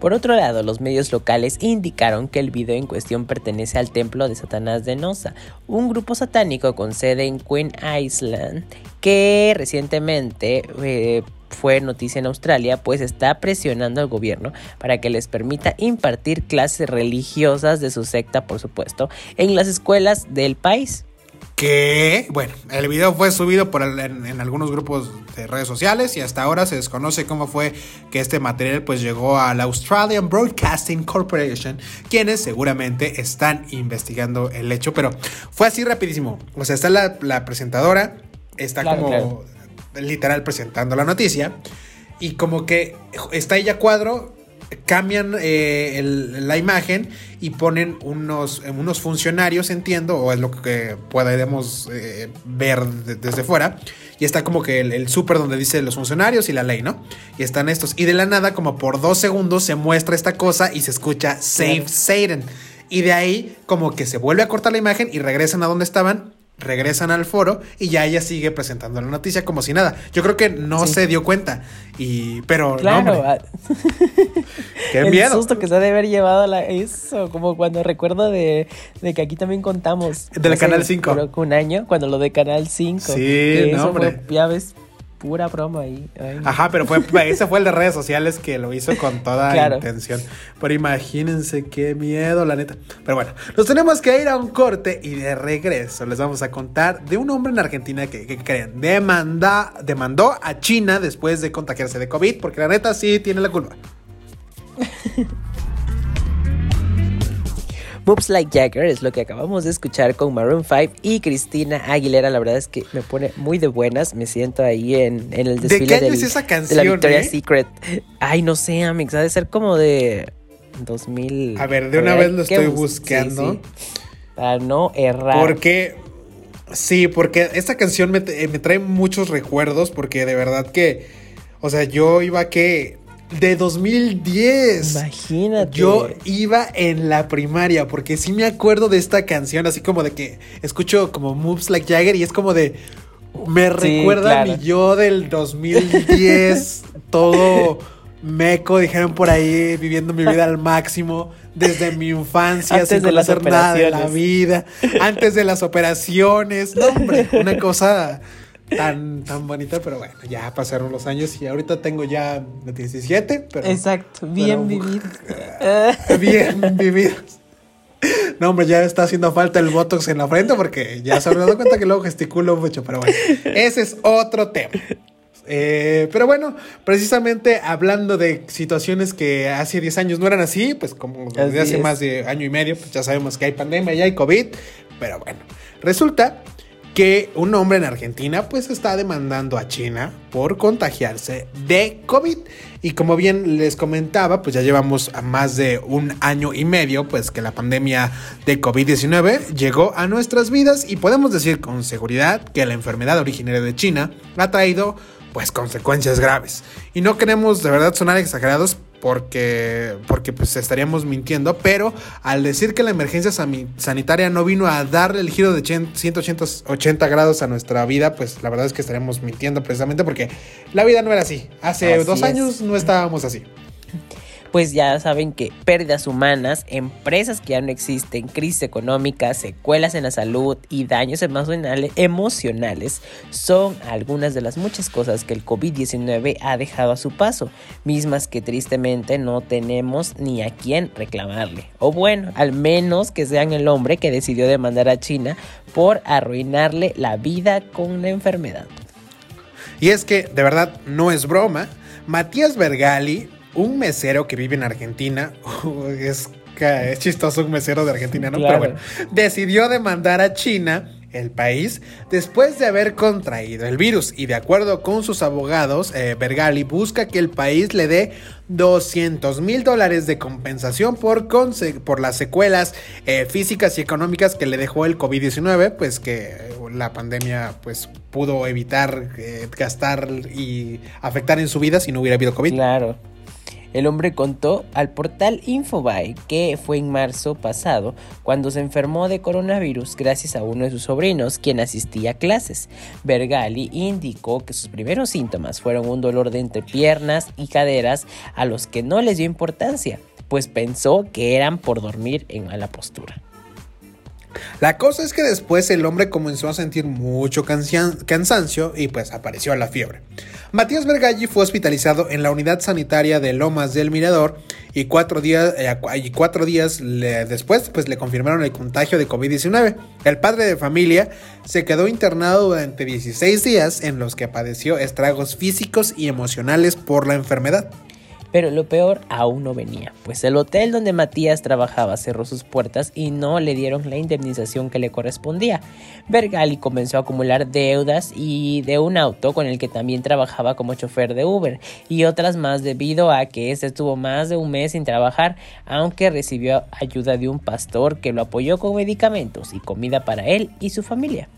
Por otro lado, los medios locales indicaron que el video en cuestión pertenece al templo de Satanás de Nosa, un grupo satánico con sede en Queen Island que recientemente eh, fue noticia en Australia, pues está presionando al gobierno para que les permita impartir clases religiosas de su secta, por supuesto, en las escuelas del país que, bueno, el video fue subido por en, algunos grupos de redes sociales y hasta ahora se desconoce cómo fue que este material pues llegó a la Australian Broadcasting Corporation, quienes seguramente están investigando el hecho, pero fue así rapidísimo. O sea, está la, presentadora, está como literal presentando la noticia y como que está ella cuadro cambian eh, la imagen y ponen unos, unos funcionarios, entiendo, o es lo que podemos eh, ver desde fuera. Y está como que el, súper donde dice los funcionarios y la ley, ¿no? Y están estos. Y de la nada, como por dos segundos, se muestra esta cosa y se escucha Save Satan. Y de ahí, como que se vuelve a cortar la imagen y regresan a donde estaban regresan al foro y ya ella sigue presentando la noticia como si nada. Yo creo que no se dio cuenta. Y, pero claro, ah, Qué el susto que se ha de haber llevado la, eso, como cuando recuerdo de, de que aquí también contamos. Del Canal 5. Creo que un año, cuando lo de Canal 5. Sí, no, hombre. ya ves, pura broma ahí. Ajá, pero fue, ese fue el de redes sociales que lo hizo con toda intención. Pero imagínense qué miedo, la neta. Pero bueno, nos tenemos que ir a un corte y de regreso les vamos a contar de un hombre en Argentina que, que creen, demanda, demandó a China después de contagiarse de COVID, porque la neta sí tiene la culpa. Moves Like Jagger es lo que acabamos de escuchar con Maroon 5 y Cristina Aguilera. La verdad es que me pone muy de buenas. Me siento ahí en, el desfile ¿De esa canción, de la Victoria's eh? Secret. Ay, no sé, Amix. Ha de ser como de 2000. A ver, de una vez lo estoy buscando. Para no errar. Porque. Sí, porque esta canción me, me trae muchos recuerdos. Porque de verdad que. O sea, yo iba que de 2010. Imagínate. Yo iba en la primaria porque sí me acuerdo de esta canción, así como de que escucho como Moves Like Jagger y es como de... Me recuerda a mi yo del 2010, todo meco, dijeron por ahí, viviendo mi vida al máximo desde mi infancia, sin conocer nada de la vida, antes de las operaciones. No, hombre, una cosa tan, tan bonita, pero bueno, ya pasaron los años y ahorita tengo ya 17, pero... Exacto, bien vivido. bien vividos. No, hombre, ya está haciendo falta el Botox en la frente porque ya se han dado cuenta que luego gesticulo mucho, pero bueno, ese es otro tema. Eh, pero bueno, precisamente hablando de situaciones que hace 10 años no eran así, pues como desde hace más de año y medio, pues ya sabemos que hay pandemia y hay COVID, pero bueno, resulta que un hombre en Argentina pues está demandando a China por contagiarse de COVID. Y como bien les comentaba, pues ya llevamos a más de un año y medio pues que la pandemia de COVID-19 llegó a nuestras vidas y podemos decir con seguridad que la enfermedad originaria de China ha traído pues consecuencias graves. Y no queremos de verdad sonar exagerados porque, porque pues estaríamos mintiendo, pero al decir que la emergencia sanitaria no vino a darle el giro de 180 grados a nuestra vida, pues la verdad es que estaríamos mintiendo precisamente porque la vida no era así. Hace dos años no estábamos así pues ya saben que pérdidas humanas, empresas que ya no existen, crisis económica, secuelas en la salud y daños emocionales son algunas de las muchas cosas que el COVID-19 ha dejado a su paso, mismas que tristemente no tenemos ni a quién reclamarle. O bueno, al menos que sean el hombre que decidió demandar a China por arruinarle la vida con la enfermedad. Y es que, de verdad, no es broma. Matías Bergali un mesero que vive en Argentina, es, es chistoso un mesero de Argentina, ¿no? Pero bueno, decidió demandar a China el país después de haber contraído el virus y de acuerdo con sus abogados, eh, Bergali busca que el país le dé 200 mil dólares de compensación por, por las secuelas eh, físicas y económicas que le dejó el COVID-19, pues que la pandemia pues pudo evitar eh, gastar y afectar en su vida si no hubiera habido COVID. Claro. El hombre contó al portal Infobae que fue en marzo pasado cuando se enfermó de coronavirus gracias a uno de sus sobrinos quien asistía a clases. Bergali indicó que sus primeros síntomas fueron un dolor de entrepiernas y caderas a los que no les dio importancia, pues pensó que eran por dormir en mala postura. La cosa es que después el hombre comenzó a sentir mucho cansancio y pues apareció la fiebre. Matías Bergalli fue hospitalizado en la unidad sanitaria de Lomas del Mirador y cuatro días, eh, y cuatro días después pues le confirmaron el contagio de COVID-19. El padre de familia se quedó internado durante 16 días en los que padeció estragos físicos y emocionales por la enfermedad. Pero lo peor aún no venía, pues el hotel donde Matías trabajaba cerró sus puertas y no le dieron la indemnización que le correspondía. Bergali comenzó a acumular deudas y de un auto con el que también trabajaba como chofer de Uber y otras más debido a que este estuvo más de un mes sin trabajar, aunque recibió ayuda de un pastor que lo apoyó con medicamentos y comida para él y su familia.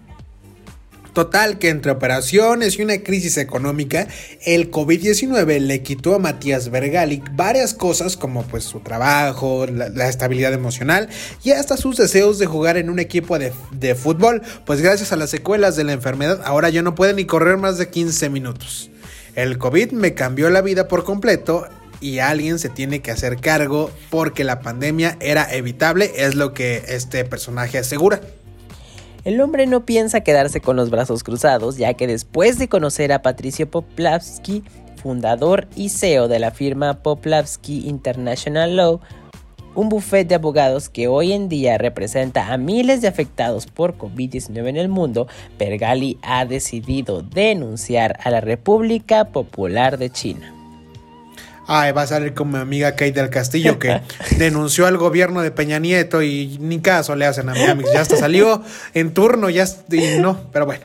Total que entre operaciones y una crisis económica, el COVID-19 le quitó a Matías Bergali varias cosas como pues su trabajo, la, estabilidad emocional y hasta sus deseos de jugar en un equipo de, de fútbol, pues gracias a las secuelas de la enfermedad ahora ya no puede ni correr más de 15 minutos. El COVID me cambió la vida por completo y alguien se tiene que hacer cargo porque la pandemia era evitable, es lo que este personaje asegura. El hombre no piensa quedarse con los brazos cruzados, ya que después de conocer a Patricio Poplavsky, fundador y CEO de la firma Poplavsky International Law, un bufete de abogados que hoy en día representa a miles de afectados por COVID-19 en el mundo, Pergali ha decidido denunciar a la República Popular de China. Ay, va a salir como mi amiga Kate del Castillo que denunció al gobierno de Peña Nieto y ni caso le hacen a Miami. Ya hasta salió en turno, ya y no, pero bueno.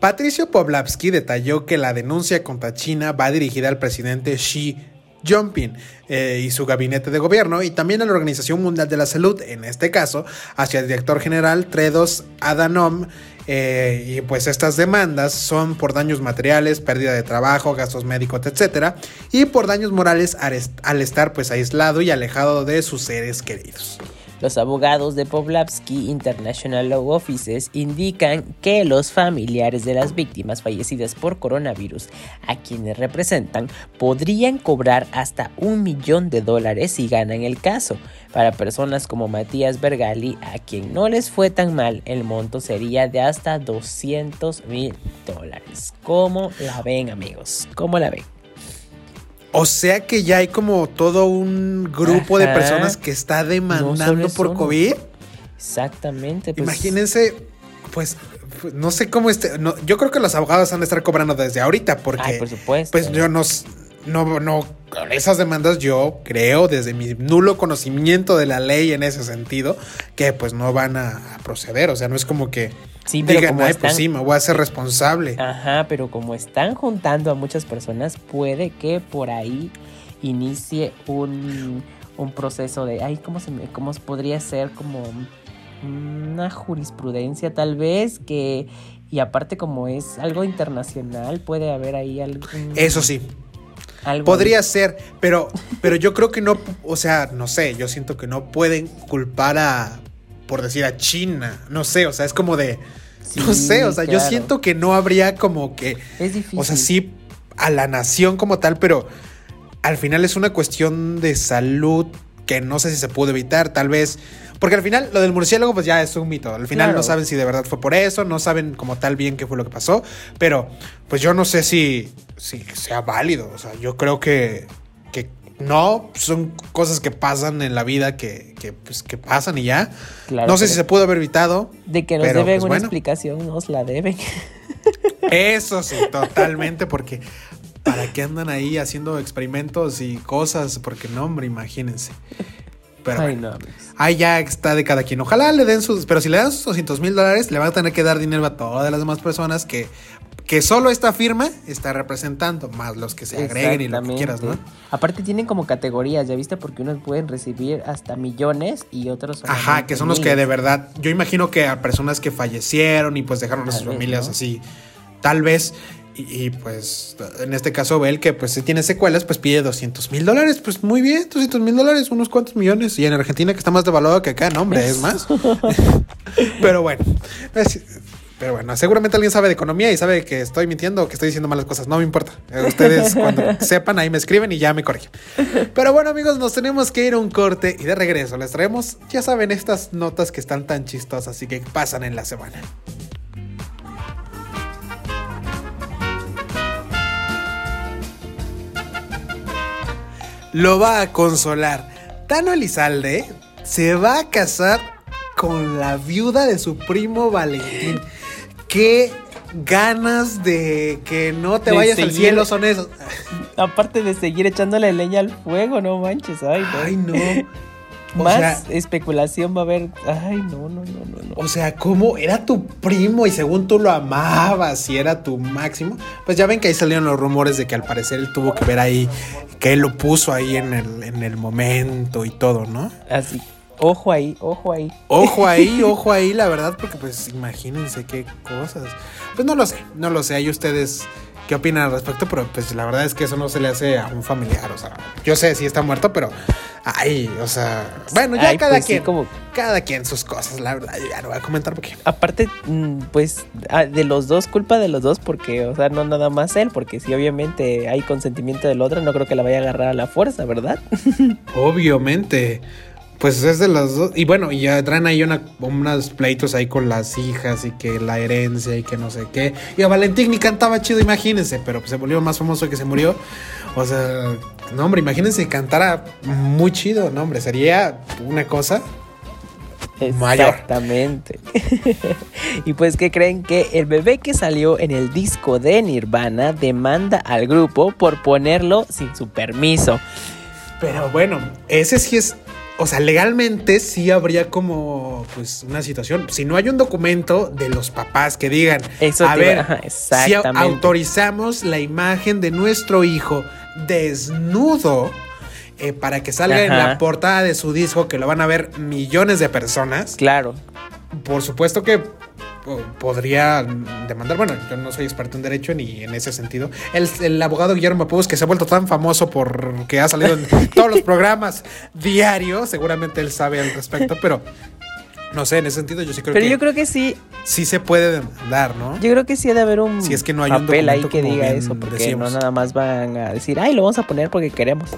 Patricio Poblavsky detalló que la denuncia contra China va dirigida al presidente Xi Jinping eh, y su gabinete de gobierno y también a la Organización Mundial de la Salud, en este caso, hacia el director general Tredos Adhanom eh, y pues estas demandas son por daños materiales, pérdida de trabajo, gastos médicos, etcétera, y por daños morales al, estar pues aislado y alejado de sus seres queridos. Los abogados de Povlavsky International Law Offices indican que los familiares de las víctimas fallecidas por coronavirus, a quienes representan, podrían cobrar hasta un millón de dólares si ganan el caso. Para personas como Matías Bergali, a quien no les fue tan mal, el monto sería de hasta 200 mil dólares. ¿Cómo la ven, amigos? ¿Cómo la ven? O sea que ya hay como todo un grupo de personas que está demandando por COVID. Exactamente. Pues. Imagínense, pues, no sé cómo este. yo creo que los abogados han de estar cobrando desde ahorita, porque. por supuesto. Pues yo no, no, no, esas demandas yo creo, desde mi nulo conocimiento de la ley en ese sentido, que pues no van a proceder. O sea, no es como que Sí, pero como pues están... sí, me voy a hacer responsable. Ajá, pero como están juntando a muchas personas, puede que por ahí inicie un, proceso de, ay, ¿cómo, se me, ¿cómo podría ser como una jurisprudencia tal vez que, y aparte como es algo internacional, puede haber ahí algo... Eso sí. Podría ser, pero, pero yo creo que no, o sea, no sé, yo siento que no pueden culpar a, por decir a China. No sé, o sea, es como de. no sé, o sea, yo siento que no habría como que. Es difícil. O sea, sí a la nación como tal, pero al final es una cuestión de salud que no sé si se pudo evitar, tal vez. Porque al final lo del murciélago pues ya es un mito. Al final no saben si de verdad fue por eso, no saben como tal bien qué fue lo que pasó, pero pues yo no sé si, si sea válido. O sea, yo creo que no, son cosas que pasan en la vida que, que, pues, que pasan y ya. no sé si se pudo haber evitado. De que nos deben pues, una explicación, nos la deben. Eso sí, totalmente, porque ¿para qué andan ahí haciendo experimentos y cosas? Porque no, hombre, imagínense. Pero ahí ya está de cada quien. Ojalá le den sus, pero si le dan sus 200 mil dólares, le van a tener que dar dinero a todas las demás personas que que solo esta firma está representando, más los que se agreguen y lo que quieras, ¿no? Aparte tienen como categorías, ¿ya viste? Porque unos pueden recibir hasta millones y otros... Ajá, que son los que de verdad, yo imagino que a personas que fallecieron y pues dejaron a sus familias así, tal vez, y, pues en este caso Bel que pues si tiene secuelas pues pide 200 mil dólares, pues muy bien, 200 mil dólares, unos cuantos millones, y en Argentina que está más devaluado que acá, no hombre, es más. Pero bueno, pero bueno, seguramente alguien sabe de economía y sabe que estoy mintiendo o que estoy diciendo malas cosas. No me importa. Ustedes cuando sepan ahí me escriben y ya me corrigen. Pero bueno amigos, nos tenemos que ir a un corte y de regreso les traemos, ya saben, estas notas que están tan chistosas y que pasan en la semana. Lo va a consolar. Tano Elizalde se va a casar con la viuda de su primo Valentín qué ganas de que no te vayas al cielo son esos. Aparte de seguir echándole leña al fuego, no manches, ay no. Ay, no. Más especulación va a haber. Ay, no, no, no, no, no. O sea, ¿cómo era tu primo y según tú lo amabas y era tu máximo? Pues ya ven que ahí salieron los rumores de que al parecer él tuvo que ver ahí, que él lo puso ahí en el, en el momento y todo, ¿no? Así, Ojo ahí, ojo ahí. Ojo ahí, ojo ahí, la verdad, porque pues imagínense qué cosas. Pues no lo sé, no lo sé. Hay ustedes qué opinan al respecto, pero pues la verdad es que eso no se le hace a un familiar. O sea, yo sé si está muerto, pero ay, o sea, bueno, ya cada pues, quien, como... cada quien sus cosas, la verdad, yo ya no voy a comentar porque. Aparte, mm, pues ah, de los dos, culpa de los dos, porque, o sea, no nada más él, porque si obviamente hay consentimiento del otro, no creo que la vaya a agarrar a la fuerza, ¿verdad? Obviamente. Pues es de las dos. Y bueno, y ya traen ahí una, unos pleitos ahí con las hijas y que la herencia y que no sé qué. Y a Valentín ni cantaba chido, imagínense, pero se volvió más famoso que se murió. O sea, no, hombre, imagínense que cantara muy chido, no, hombre, sería una cosa Exactamente. y pues que creen que el bebé que salió en el disco de Nirvana demanda al grupo por ponerlo sin su permiso. Pero bueno, ese sí es o sea, legalmente sí habría como pues una situación. Si no hay un documento de los papás que digan, a ver, si autorizamos la imagen de nuestro hijo desnudo eh, para que salga en la portada de su disco, que lo van a ver millones de personas. Claro. Por supuesto que podría demandar. Bueno, yo no soy experto en derecho ni en ese sentido. El, abogado Guillermo Pous, que se ha vuelto tan famoso porque ha salido en todos los programas diarios, seguramente él sabe al respecto, pero no sé, en ese sentido yo sí creo que. Pero yo creo que sí. Sí se puede demandar, ¿no? Yo creo que sí ha de haber un. Si es que no hay papel ahí que diga eso, porque no nada más van a decir, ay, lo vamos a poner porque queremos.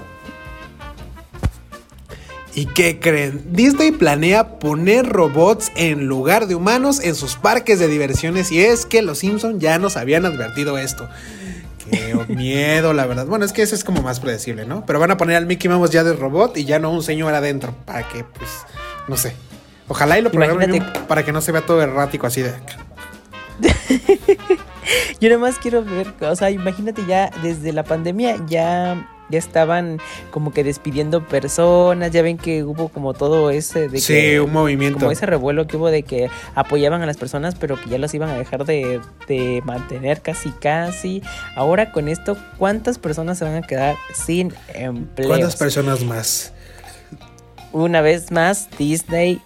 ¿Y qué creen? Disney planea poner robots en lugar de humanos en sus parques de diversiones y es que los Simpsons ya nos habían advertido esto. Qué miedo, la verdad. Bueno, es que eso es como más predecible, ¿no? Pero van a poner al Mickey Mouse ya de robot y ya no un señor adentro para que, pues, no sé. Ojalá y lo programen para que no se vea todo errático así de... Yo nada más quiero ver, o sea, imagínate ya desde la pandemia ya ya estaban como que despidiendo personas, ya ven que hubo como todo ese de sí, un movimiento. Como ese revuelo que hubo de que apoyaban a las personas, pero que ya los iban a dejar de, de mantener casi casi. Ahora con esto, ¿cuántas personas se van a quedar sin empleo? ¿Cuántas personas más? Una vez más, Disney.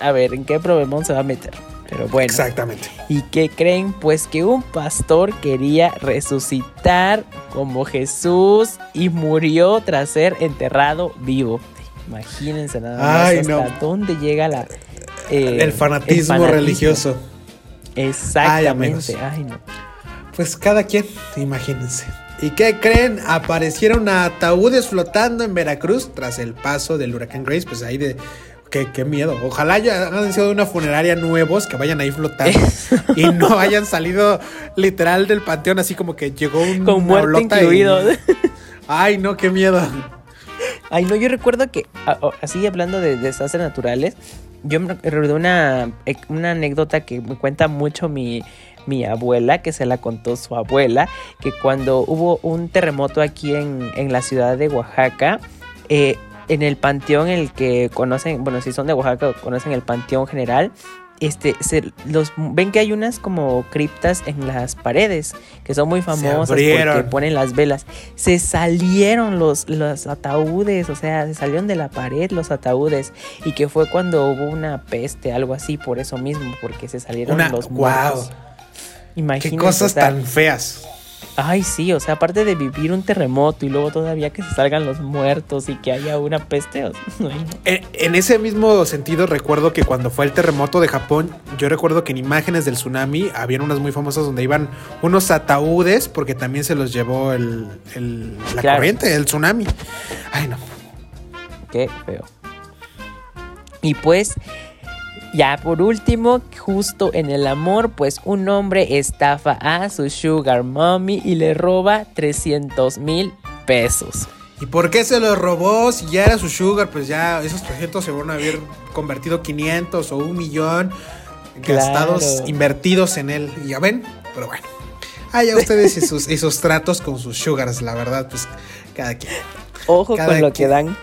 A ver, ¿en qué problema se va a meter? Pero bueno. Exactamente. ¿Y qué creen? Pues que un pastor quería resucitar como Jesús y murió tras ser enterrado vivo. Imagínense nada más hasta dónde llega la, eh, el, fanatismo religioso. Exactamente. Ay, no. Pues cada quien, imagínense. ¿Y qué creen? Aparecieron ataúdes flotando en Veracruz tras el paso del huracán Grace. Pues ahí de Qué, miedo. Ojalá ya hayan sido de una funeraria nuevos que vayan ahí flotando y no hayan salido literal del panteón así como que llegó un con muerte incluido. Ay, no, qué miedo. Ay, no, yo recuerdo que así hablando de desastres naturales, yo me recuerdo una, una anécdota que me cuenta mucho mi, mi abuela, que se la contó su abuela, que cuando hubo un terremoto aquí en, en la ciudad de Oaxaca, eh, en el panteón el que conocen, bueno, si son de Oaxaca, conocen el panteón general, este, se, los, ven que hay unas como criptas en las paredes que son muy famosas porque ponen las velas. Se salieron los, los ataúdes, o sea, se salieron de la pared los ataúdes y que fue cuando hubo una peste, algo así, por eso mismo, porque se salieron los muertos. Wow. Qué cosas tan feas. Ay, sí, o sea, aparte de vivir un terremoto y luego todavía que se salgan los muertos y que haya una peste. en, ese mismo sentido, recuerdo que cuando fue el terremoto de Japón, yo recuerdo que en imágenes del tsunami habían unas muy famosas donde iban unos ataúdes porque también se los llevó el, la corriente, el tsunami. Ay, no. Qué feo. Y pues ya por último, justo en el amor, pues un hombre estafa a su sugar mommy y le roba 300 mil pesos. ¿Y por qué se lo robó? Si ya era su sugar, pues ya esos 300 se van a haber convertido 500 o un millón gastados, invertidos en él. Y ya ven, pero bueno. Ah, ya ustedes y sus, y sus tratos con sus sugars, la verdad, pues cada quien. Ojo con lo que dan.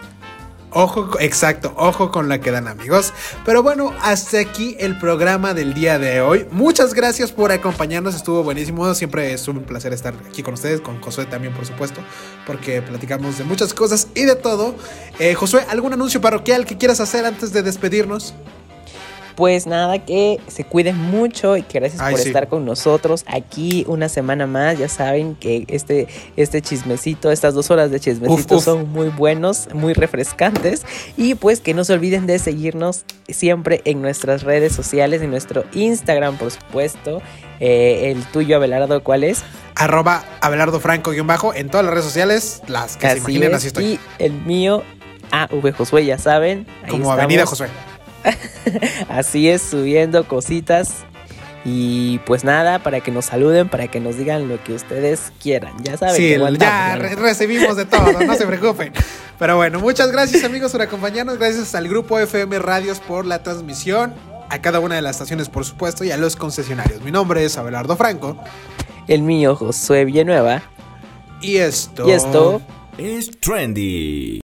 Ojo, exacto, ojo con la que dan amigos. Pero bueno, hasta aquí el programa del día de hoy. Muchas gracias por acompañarnos, estuvo buenísimo. Siempre es un placer estar aquí con ustedes, con Josué también, por supuesto, porque platicamos de muchas cosas y de todo. Eh, Josué, ¿algún anuncio parroquial que quieras hacer antes de despedirnos? Pues nada, que se cuiden mucho y que gracias por estar con nosotros aquí una semana más. Ya saben que este, este chismecito, estas dos horas de chismecito son muy buenos, muy refrescantes. Y pues que no se olviden de seguirnos siempre en nuestras redes sociales, en nuestro Instagram, por supuesto. Eh, el tuyo, Abelardo, ¿cuál es? Arroba Abelardo Franco-bajo en todas las redes sociales, las que se imaginen, así estoy. Y el mío, AV Josué, ya saben. Como Avenida Josué. Así es, subiendo cositas. Y pues nada, para que nos saluden, para que nos digan lo que ustedes quieran. Ya saben. Sí, ya recibimos de todo, no se preocupen. Pero bueno, muchas gracias amigos por acompañarnos. Gracias al grupo FM Radios por la transmisión. A cada una de las estaciones, por supuesto, y a los concesionarios. Mi nombre es Abelardo Franco. El mío, Josué Villanueva. Y esto. Y esto. Es trendy.